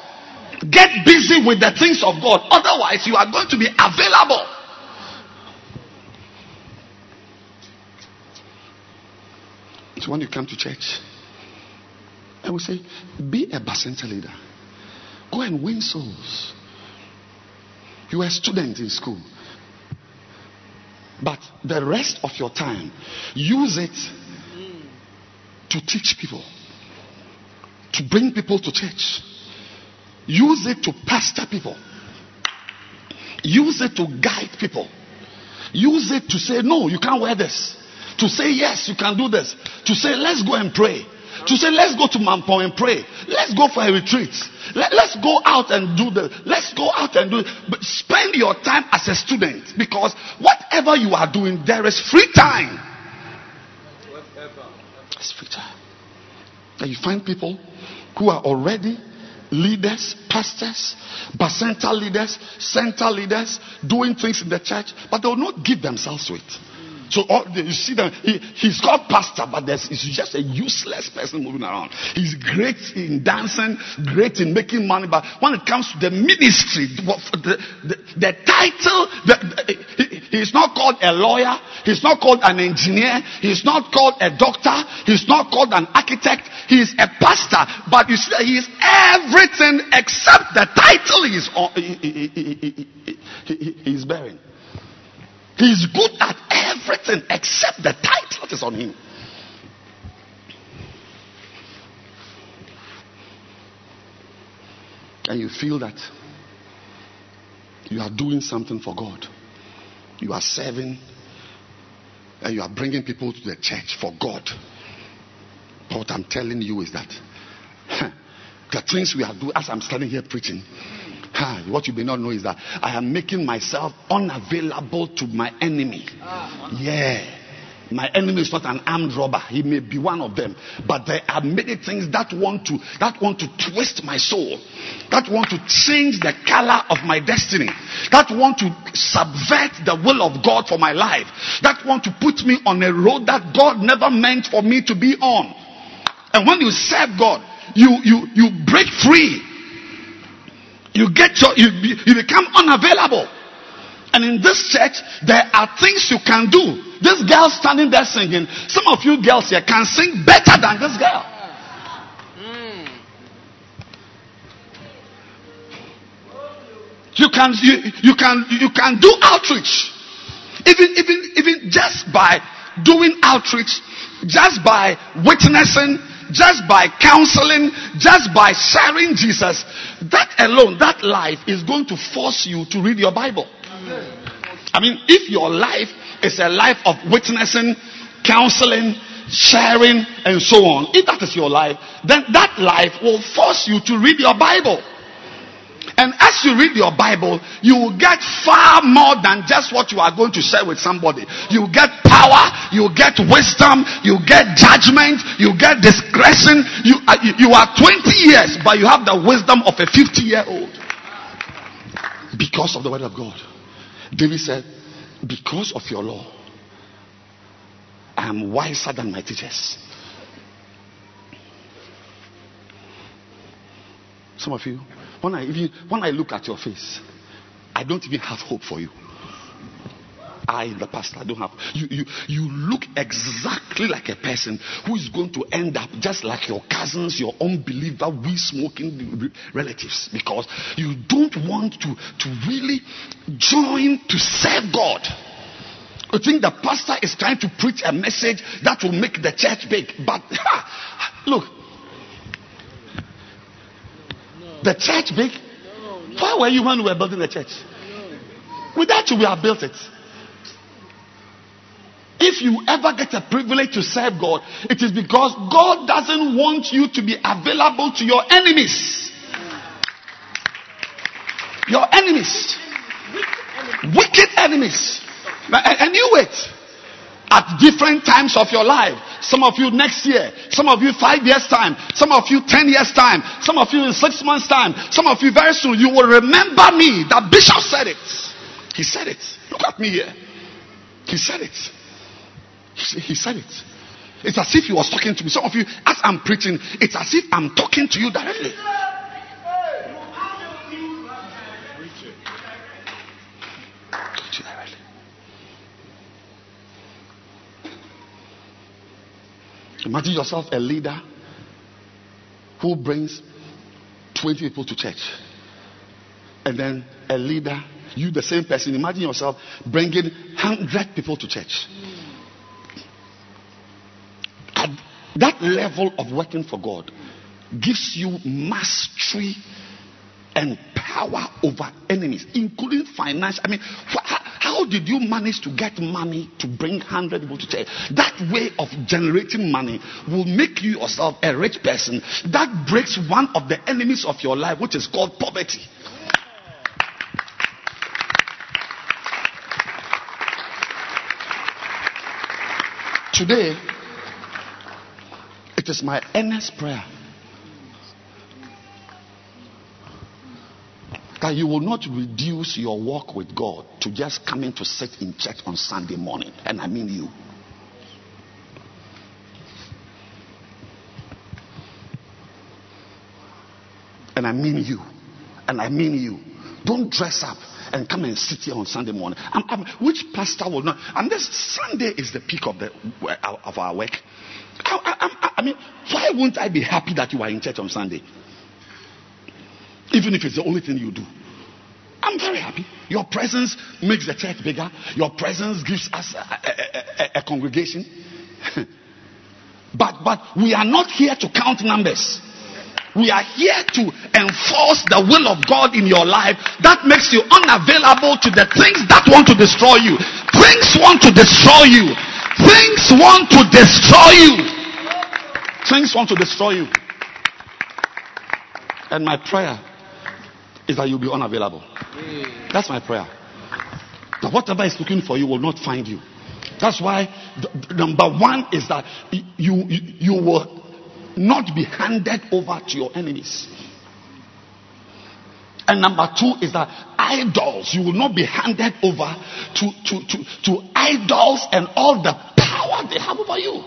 Get busy with the things of God. Otherwise, you are going to be available. So when you come to church, I will say, be a bacenta leader. Go and win souls. You are a student in school. But the rest of your time, use it to teach people, to bring people to church. Use it to pastor people. Use it to guide people. Use it to say, no, you can't wear this. To say, yes, you can do this. To say, let's go and pray. To say, let's go to Mampo and pray. Let's go for a retreat. Let, us go out and do the, let's go out and do it. But spend your time as a student because whatever you are doing, there is free time. It's free time. And you find people who are already leaders, pastors, bacenta leaders, center leaders, doing things in the church, but they will not give themselves to it. So all, you see that he, he's called pastor, but he's just a useless person moving around. He's great in dancing, great in making money, but when it comes to the ministry, the, the, the title, the, he, he's not called a lawyer, he's not called an engineer, he's not called a doctor, he's not called an architect, he's a pastor, but you see that he is everything except the title he's, he, he's bearing. He's good at everything except the title that is on him. And you feel that you are doing something for God. You are serving and you are bringing people to the church for God. But what I'm telling you is that the things we are doing, as I'm standing here preaching, what you may not know is that I am making myself unavailable to my enemy. Yeah. My enemy is not an armed robber. He may be one of them. But there are many things that want to that want to twist my soul. That want to change the color of my destiny. That want to subvert the will of God for my life. That want to put me on a road that God never meant for me to be on. And when you serve God, you you you break free you get your, you, you become unavailable. And in this church, there are things you can do. This girl standing there singing, some of you girls here can sing better than this girl. You can you, you can you can do outreach. Even even even just by doing outreach, just by witnessing, just by counseling, just by sharing Jesus, that alone, that life is going to force you to read your Bible. I mean, if your life is a life of witnessing, counseling, sharing, and so on, if that is your life, then that life will force you to read your Bible. And as you read your Bible, you will get far more than just what you are going to share with somebody. You get power, you get wisdom, you get judgment, you get discretion. You, uh, you are 20 years, but you have the wisdom of a 50 year old. Because of the word of God. David said, Because of your law, I am wiser than my teachers. Some of you, when I when I look at your face, I don't even have hope for you. I, the pastor, don't have you. You you look exactly like a person who is going to end up just like your cousins, your unbeliever, we smoking relatives, because you don't want to to really join to serve God. You think the pastor is trying to preach a message that will make the church big, but ha, look, the church big? Why were you when we were building the church? Without you, we have built it. If you ever get a privilege to serve God, it is because God doesn't want you to be available to your enemies. Your enemies. Wicked enemies. And you wait at different times of your life. Some of you next year, some of you five years time, some of you ten years time, some of you in six months time, some of you very soon. You will remember me. That bishop said it. He said it. Look at me here. He said it. He said- it. It's as if he was talking to me. Some of you, as I'm preaching, it's as if I'm talking to you directly. Imagine yourself a leader who brings 20 people to church. And then a leader, you the same person, imagine yourself bringing 100 people to church. That level of working for God gives you mastery and power over enemies, including finance. I mean, how, did you manage to get money to bring 100 people to church? That way of generating money will make you yourself a rich person. That breaks one of the enemies of your life, which is called poverty. Today, it is my earnest prayer that you will not reduce your walk with God to just coming to sit in church on Sunday morning. And I mean you. And I mean you. And I mean you. Don't dress up and come and sit here on Sunday morning. I'm, I'm- which pastor will not? And this Sunday is the peak of the of our work. I, I- mean, why won't I be happy that you are in church on Sunday? Even if it's the only thing you do. I'm very happy. Your presence makes the church bigger. Your presence gives us a, a- a- a congregation. but but we are not here to count numbers. We are here to enforce the will of God in your life that makes you unavailable to the things that want to destroy you. Things want to destroy you. Things want to destroy you. Things want to destroy you. And my prayer is that you'll be unavailable. That's my prayer. That whatever is looking for you will not find you. That's why the, the number one is that you, you you will not be handed over to your enemies. And number two is that idols, you will not be handed over to, to, to, to idols and all the power they have over you.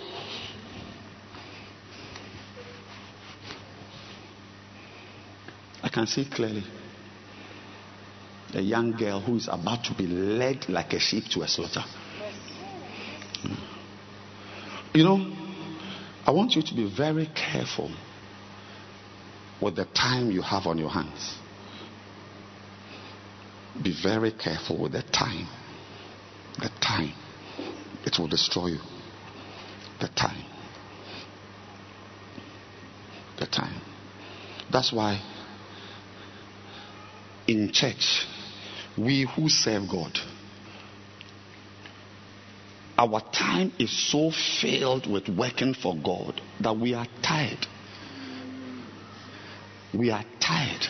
I can see clearly a young girl who is about to be led like a sheep to a slaughter. Hmm. You know, I want you to be very careful with the time you have on your hands. Be very careful with the time. The time. It will destroy you. The time. The time. That's why in church, we who serve God, our time is so filled with working for God that we are tired. We are tired,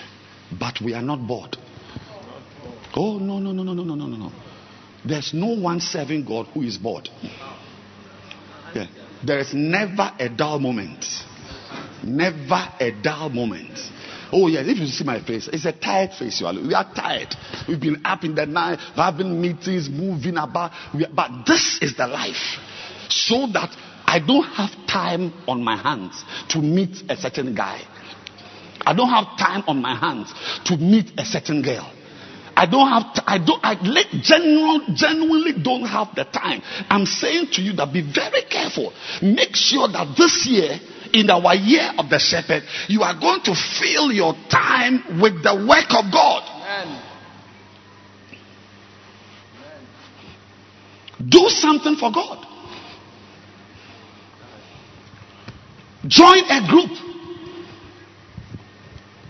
but we are not bored. Oh, no, no, no, no, no, no, no, no, no. There's no one serving God who is bored. Yeah. There is never a dull moment. Never a dull moment. Oh, yes, if you see my face, it's a tired face. You are, we are tired. We've been up in the night, having meetings, moving about. Are- but this is the life. So that I don't have time on my hands to meet a certain guy. I don't have time on my hands to meet a certain girl. I don't have, t- I don't, I general, genuinely don't have the time. I'm saying to you that be very careful. Make sure that this year, in our year of the shepherd, you are going to fill your time with the work of God. Do something for God. Join a group.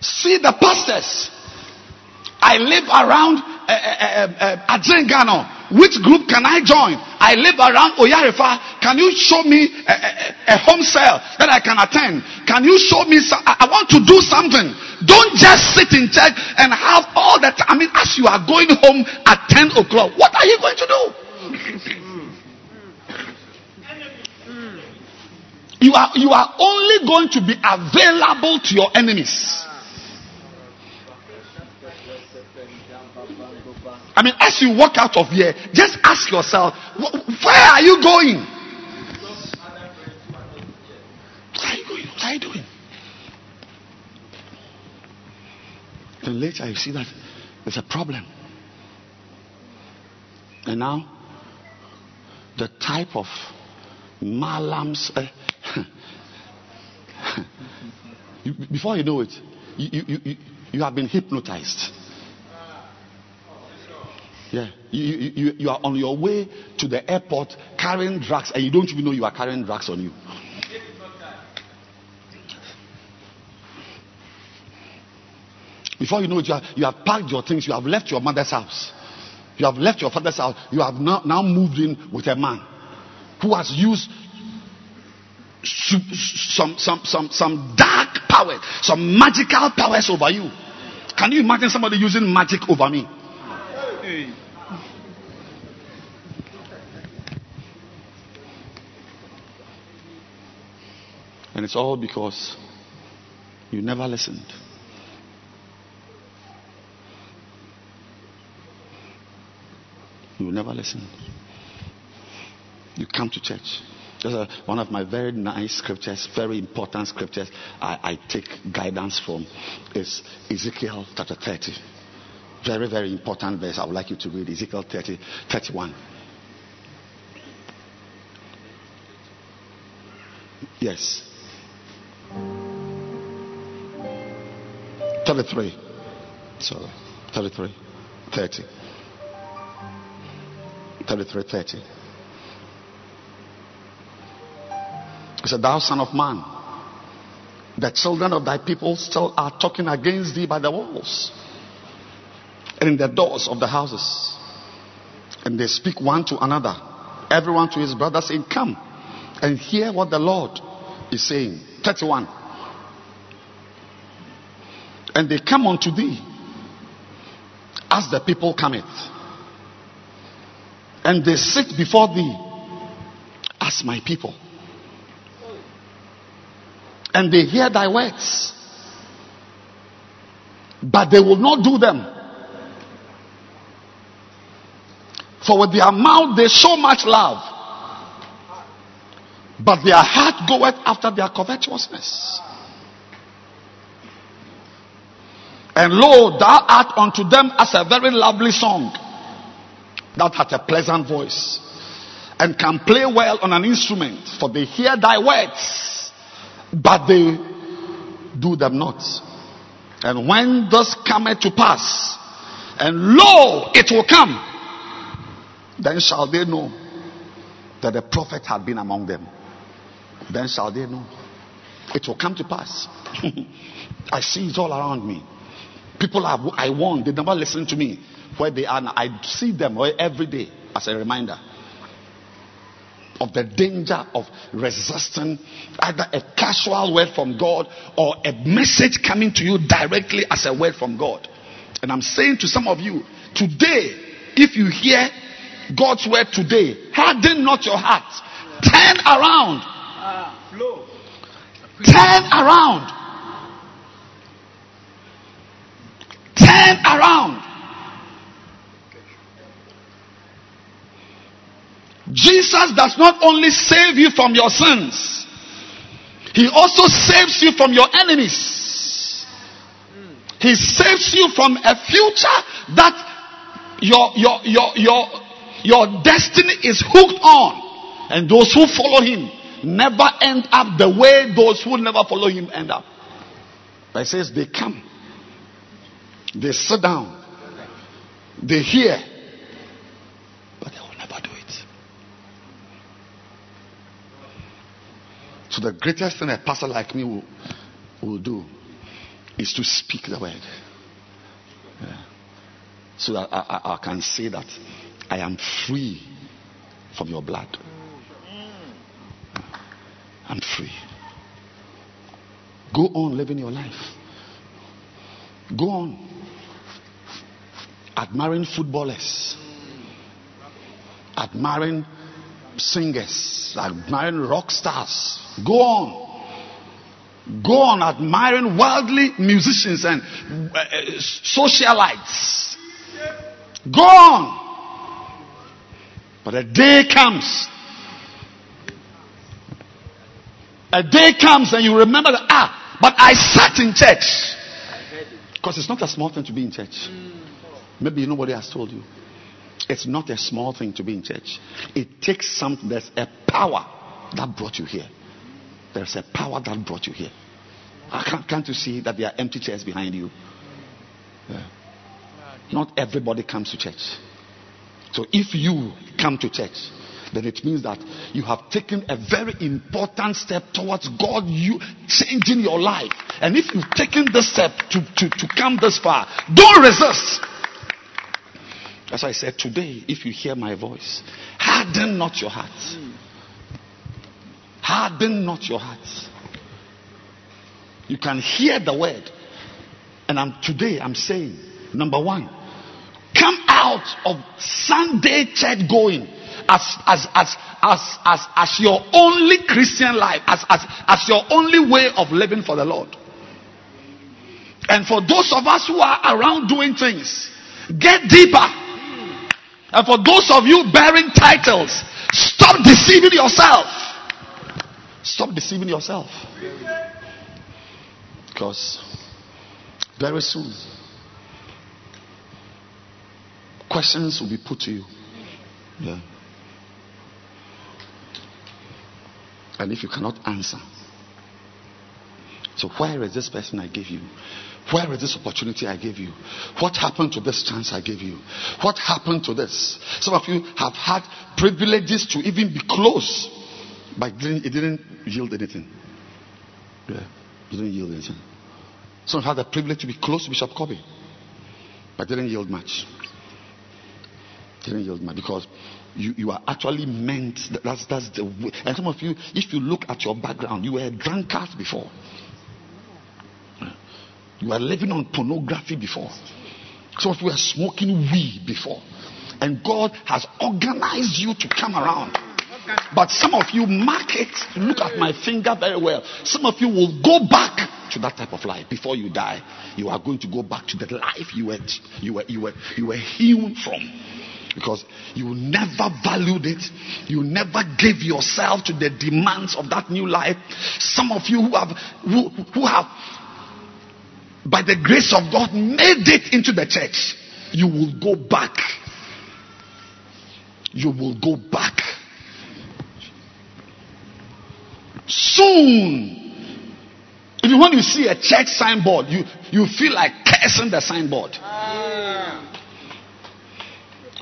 See the pastors. I live around uh, uh, uh, Adrengano. Which group can I join? I live around Oyarifa. Can you show me a, a, a home cell that I can attend? Can you show me? Some, I, I want to do something. Don't just sit in church and have all that. I mean, as you are going home at 10 o'clock, what are you going to do? You are, you are only going to be available to your enemies. I mean, as you walk out of here, just ask yourself, where are you going? Where are you going? What are you doing? Then later you see that there's a problem. And now, the type of malams. Uh, you, before you know it, you, you, you, you have been hypnotized. Yeah, you, you, you, are on your way to the airport carrying drugs, and you don't even know you are carrying drugs on you. Before you know it, you have, you have packed your things, you have left your mother's house, you have left your father's house, you have now, now moved in with a man who has used some, some, some, some dark power, some magical powers over you. Can you imagine somebody using magic over me? And it's all because you never listened. You never listened. You come to church. A, uh, one of my very nice scriptures, very important scriptures I, I take guidance from is Ezekiel chapter 30. Very, very important verse. I would like you to read Ezekiel 30, 31. Yes. 33. Sorry. 33. 30. 33, 30. He said, Thou son of man, the children of thy people still are talking against thee by the walls and in the doors of the houses. And they speak one to another, everyone to his brother, saying, Come and hear what the Lord is saying. 31. And they come unto thee as the people cometh. And they sit before thee as my people. And they hear thy words. But they will not do them. For with their mouth they show much love. But their heart goeth after their covetousness. And lo, thou art unto them as a very lovely song that hath a pleasant voice and can play well on an instrument, for they hear thy words, but they do them not. And when this cometh to pass, and lo, it will come, then shall they know that the prophet had been among them. Then shall they know. It will come to pass. I see it all around me. People I, I warned, they never listen to me. Where they are now, I see them every day as a reminder of the danger of resisting either a casual word from God or a message coming to you directly as a word from God. And I'm saying to some of you, today, if you hear God's word today, harden not your heart. Turn around.
Ah, flow.
Turn around. Turn around. Jesus does not only save you from your sins, He also saves you from your enemies. He saves you from a future that your, your, your, your, your destiny is hooked on. And those who follow Him never end up the way those who never follow Him end up. But says they come, they sit down, they hear, but they will never do it. So the greatest thing a pastor like me will, will do is to speak the word. Yeah. So that I, I, I can say that I am free from your blood. I'm free. Go on living your life. Go on admiring footballers, admiring singers, admiring rock stars. Go on. Go on admiring worldly musicians and uh, socialites. Go on. But a day comes. A day comes and you remember that, ah, but I sat in church. Because it's not a small thing to be in church. Maybe nobody has told you. It's not a small thing to be in church. It takes something. There's a power that brought you here. There's a power that brought you here. Can't, can't you see that there are empty chairs behind you? Yeah. Not everybody comes to church. So if you come to church, then it means that you have taken a very important step towards God you changing your life. And if you've taken this step to, to, to come this far, don't resist. As I said today, if you hear my voice, harden not your hearts. Harden not your hearts. You can hear the word. And I'm today I'm saying, number one, come out of Sunday church going as as as as as, as your only Christian life, as, as as your only way of living for the Lord. And for those of us who are around doing things, get deeper. And for those of you bearing titles, stop deceiving yourself. Stop deceiving yourself. Because very soon, questions will be put to you. Yeah. And if you cannot answer, so where is this person I gave you? Where is this opportunity I gave you? What happened to this chance I gave you? What happened to this? Some of you have had privileges to even be close, but it didn't, yield anything. Yeah, it didn't yield anything. Some had the privilege to be close to Bishop Kobe, but didn't yield much. Didn't yield much because you, you are actually meant. That's that's the way. And some of you, if you look at your background, you were a drunkard before. You were living on pornography before. Some of you were smoking weed before. And God has organized you to come around. But some of you mark it, look at my finger very well. Some of you will go back to that type of life before you die. You are going to go back to the life you were you were you were you were hewn from. Because you never valued it. You never gave yourself to the demands of that new life. Some of you who have who, who have by the grace of God made it into the church. You will go back. You will go back. Soon. Even when you see a church signboard, you, you feel like cursing the signboard.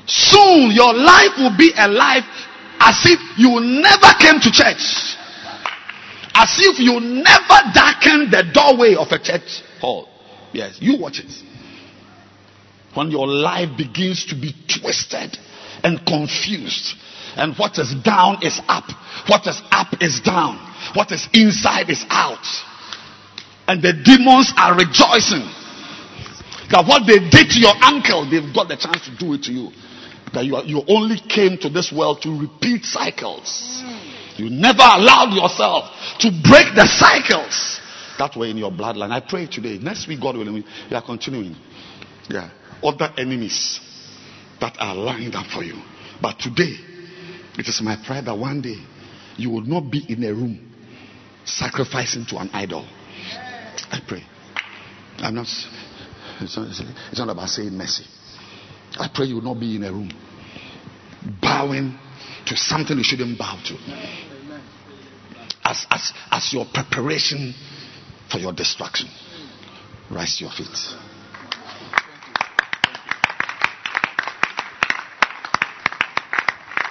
Soon your life will be a life as if you never came to church. As if you never darkened the doorway of a church hall. Yes, you watch it. When your life begins to be twisted and confused, and what is down is up, what is up is down, what is inside is out, and the demons are rejoicing that what they did to your uncle, they've got the chance to do it to you. That you, are, you only came to this world to repeat cycles. You never allowed yourself to break the cycles that way in your bloodline. I pray today. Next week, God willing, we are continuing. Yeah. Other enemies that are lined up for you. But today, it is my prayer that one day you will not be in a room sacrificing to an idol. I pray. I'm not. It's not, it's not about saying mercy. I pray you will not be in a room bowing to something you shouldn't bow to. As, as, as your preparation for your destruction. Rise to your feet.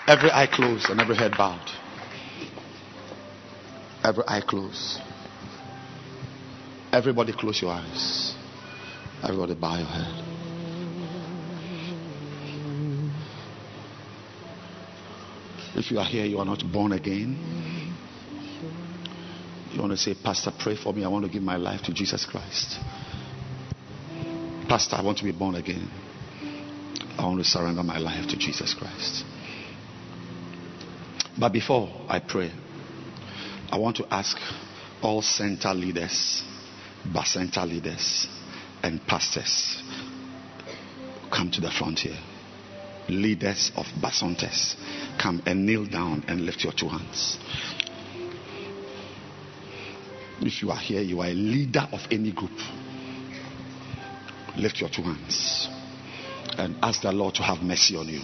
Every eye closed and every head bowed. Every eye closed. Everybody close your eyes. Everybody bow your head. If you are here, you are not born again. You want to say, Pastor, pray for me. I want to give my life to Jesus Christ. Pastor, I want to be born again. I want to surrender my life to Jesus Christ. But before I pray, I want to ask all center leaders, center leaders, and pastors come to the front here. leaders of Basontas, come and kneel down and lift your two hands. If you are here, you are a leader of any group. Lift your two hands and ask the Lord to have mercy on you.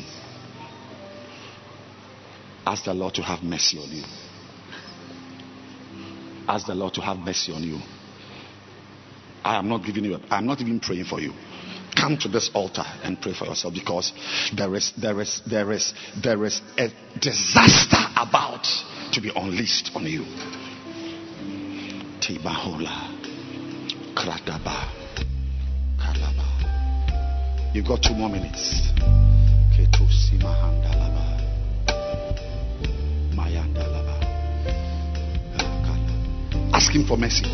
Ask the Lord to have mercy on you. Ask the Lord to have mercy on you. I am not giving you, up. I'm not even praying for you. Come to this altar and pray for yourself because there is, there is, there is, there is a disaster about to be unleashed on you. Tibahola, Kradaba, Kalaba. You've got two more minutes. Ask him for mercy.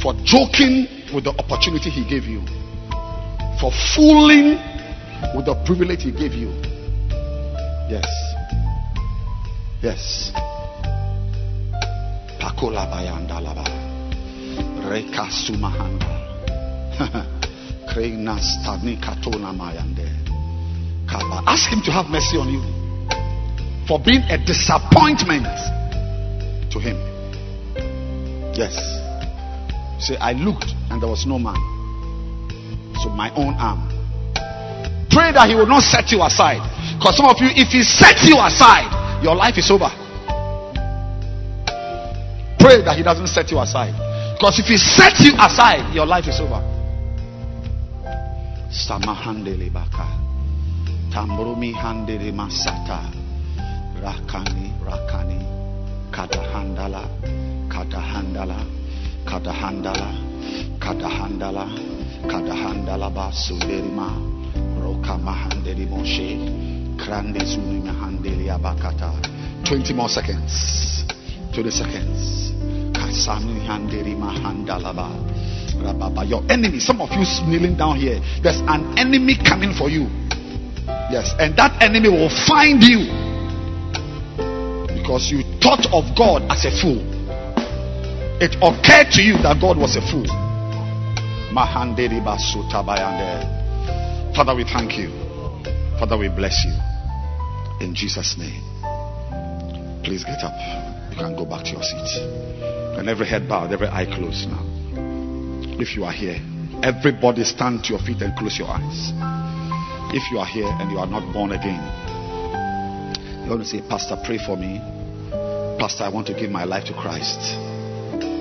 For joking with the opportunity he gave you. For fooling with the privilege he gave you. Yes. Yes. Pakola bayandalaba. Reka sumahanda. Kreina stani katona mayande. Kaba. Ask him to have mercy on you for being a disappointment to him. Yes. Say, I looked and there was no man. So my own arm. Pray that he will not set you aside. Because some of you, if he sets you aside, your life is over. Pray that he doesn't set you aside. Because if he sets you aside, your life is over. Samahandele baka. Tambrumi handele masata. Rakani, rakani. Katahandala. Katahandala. Katahandala. Katahandala. Katahandala moshe. Krande abakata. 20 more seconds. 20 seconds. Your enemy, some of you kneeling down here, there's an enemy coming for you. Yes, and that enemy will find you because you thought of God as a fool. It occurred to you that God was a fool. Father, we thank you. Father, we bless you. In Jesus' name. Please get up. You can go back to your seat. And every head bowed, every eye closed now. If you are here, everybody stand to your feet and close your eyes. If you are here and you are not born again, you want to say, Pastor, pray for me. Pastor, I want to give my life to Christ.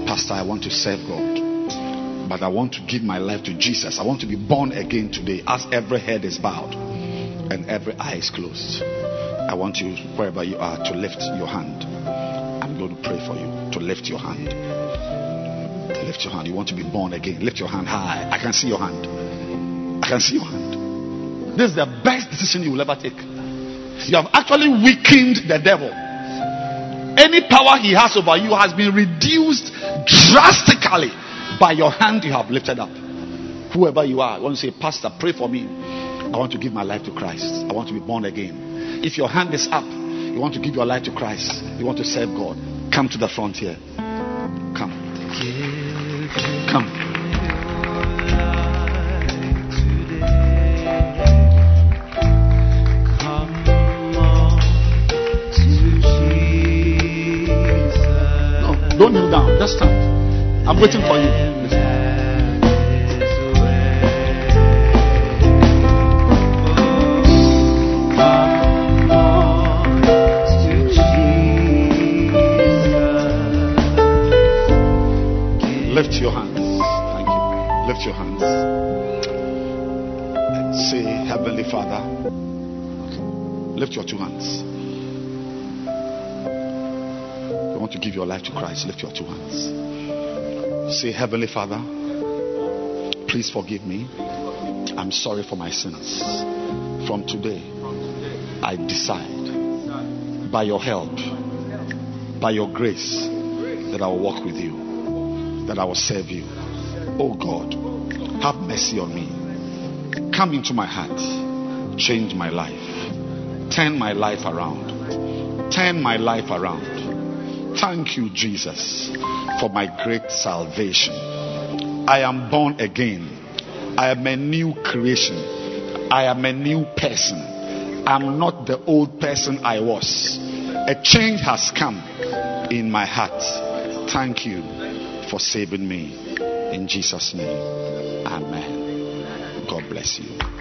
Pastor, I want to serve God. But I want to give my life to Jesus. I want to be born again today as every head is bowed and every eye is closed. I want you, wherever you are, to lift your hand. I'm going to pray for you to lift your hand. Lift your hand. You want to be born again. Lift your hand high. I can see your hand. I can see your hand. This is the best decision you will ever take. You have actually weakened the devil. Any power he has over you has been reduced drastically by your hand you have lifted up. Whoever you are, I want to say, Pastor, pray for me. I want to give my life to Christ. I want to be born again. If your hand is up, you want to give your life to Christ. You want to serve God. Come to the front here. Come. Come. No, don't kneel down. Just stand. I'm waiting for you. Lift your two hands. You want to give your life to Christ. Lift your two hands. Say, Heavenly Father, please forgive me. I'm sorry for my sins. From today, I decide by your help, by your grace, that I will walk with you that I will serve you. Oh God, have mercy on me. Come into my heart. Change my life. Turn my life around. Turn my life around. Thank you, Jesus, for my great salvation. I am born again. I am a new creation. I am a new person.
I'm not the old person I was. A change has come in my heart. Thank you for saving me. In Jesus' name. Amen. God bless you.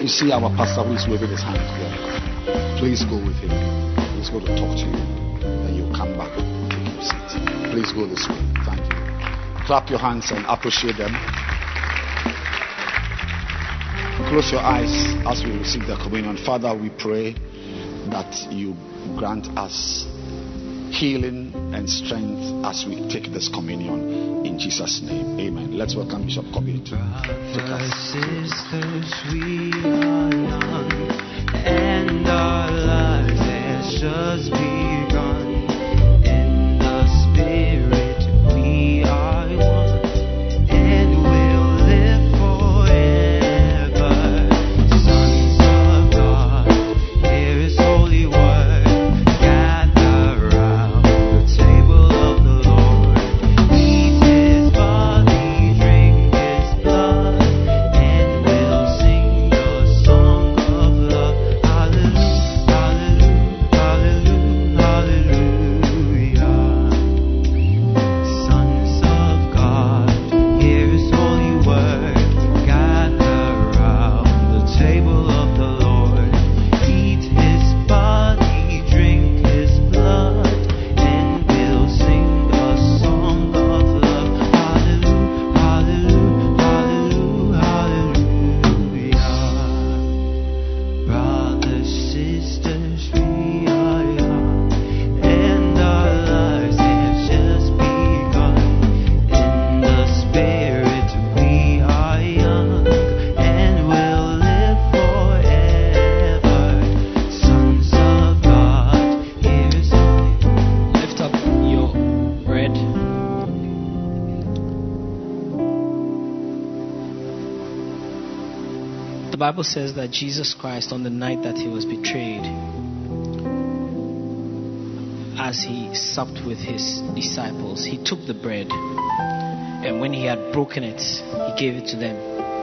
You see our pastor who is waving his hand here. Please go with him. He's going to talk to you. Then you'll come back. Take your seat. Please go this way. Thank you. Clap your hands and appreciate them. Close your eyes as we receive the communion. Father, we pray that you grant us healing and strength as we take this communion in Jesus' name. Amen. Let's welcome Bishop Kobe to take us.
Bible says that Jesus Christ, on the night that he was betrayed, as he supped with his disciples, he took the bread and when he had broken it, he gave it to them.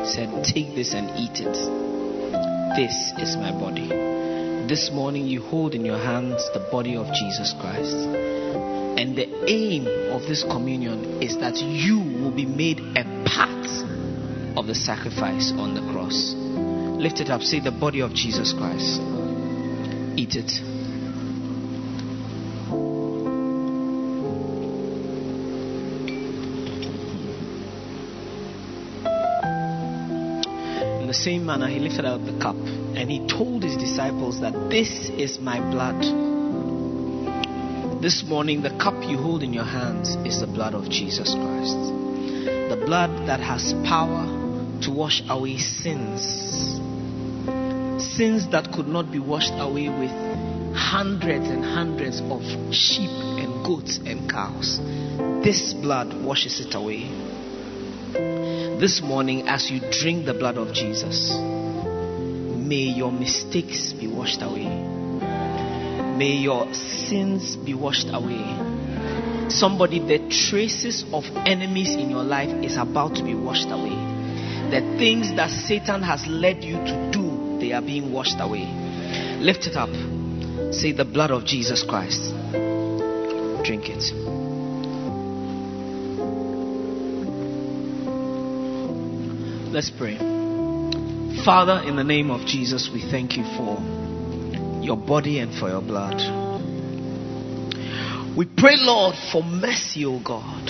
He said, Take this and eat it. This is my body. This morning, you hold in your hands the body of Jesus Christ. And the aim of this communion is that you will be made a part of the sacrifice on the cross. Lift it up, say the body of Jesus Christ. Eat it. In the same manner, he lifted up the cup and he told his disciples that this is my blood. This morning, the cup you hold in your hands is the blood of Jesus Christ. The blood that has power to wash away sins. Sins that could not be washed away with hundreds and hundreds of sheep and goats and cows. This blood washes it away. This morning, as you drink the blood of Jesus, may your mistakes be washed away. May your sins be washed away. Somebody, the traces of enemies in your life is about to be washed away. The things that Satan has led you to do, they are being washed away. Lift it up. Say the blood of Jesus Christ. Drink it. Let's pray. Father, in the name of Jesus, we thank you for your body and for your blood. We pray, Lord, for mercy, O God.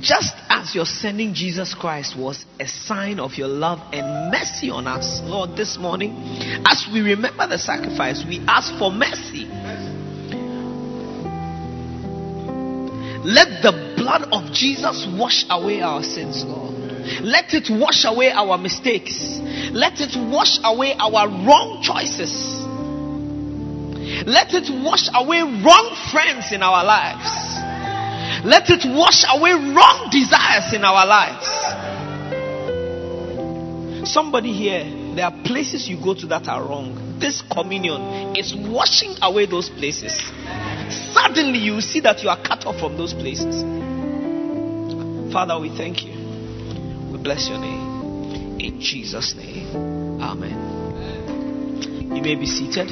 Just your sending Jesus Christ was a sign of your love and mercy on us, Lord, this morning, as we remember the sacrifice, we ask for mercy. Let the blood of Jesus wash away our sins, Lord. Let it wash away our mistakes. Let it wash away our wrong choices. Let it wash away wrong friends in our lives. Let it wash away wrong desires in our lives. Somebody here, there are places you go to that are wrong. This communion is washing away those places. Suddenly you see that you are cut off from those places. Father, we thank you. We bless your name. In Jesus' name. Amen. You may be seated.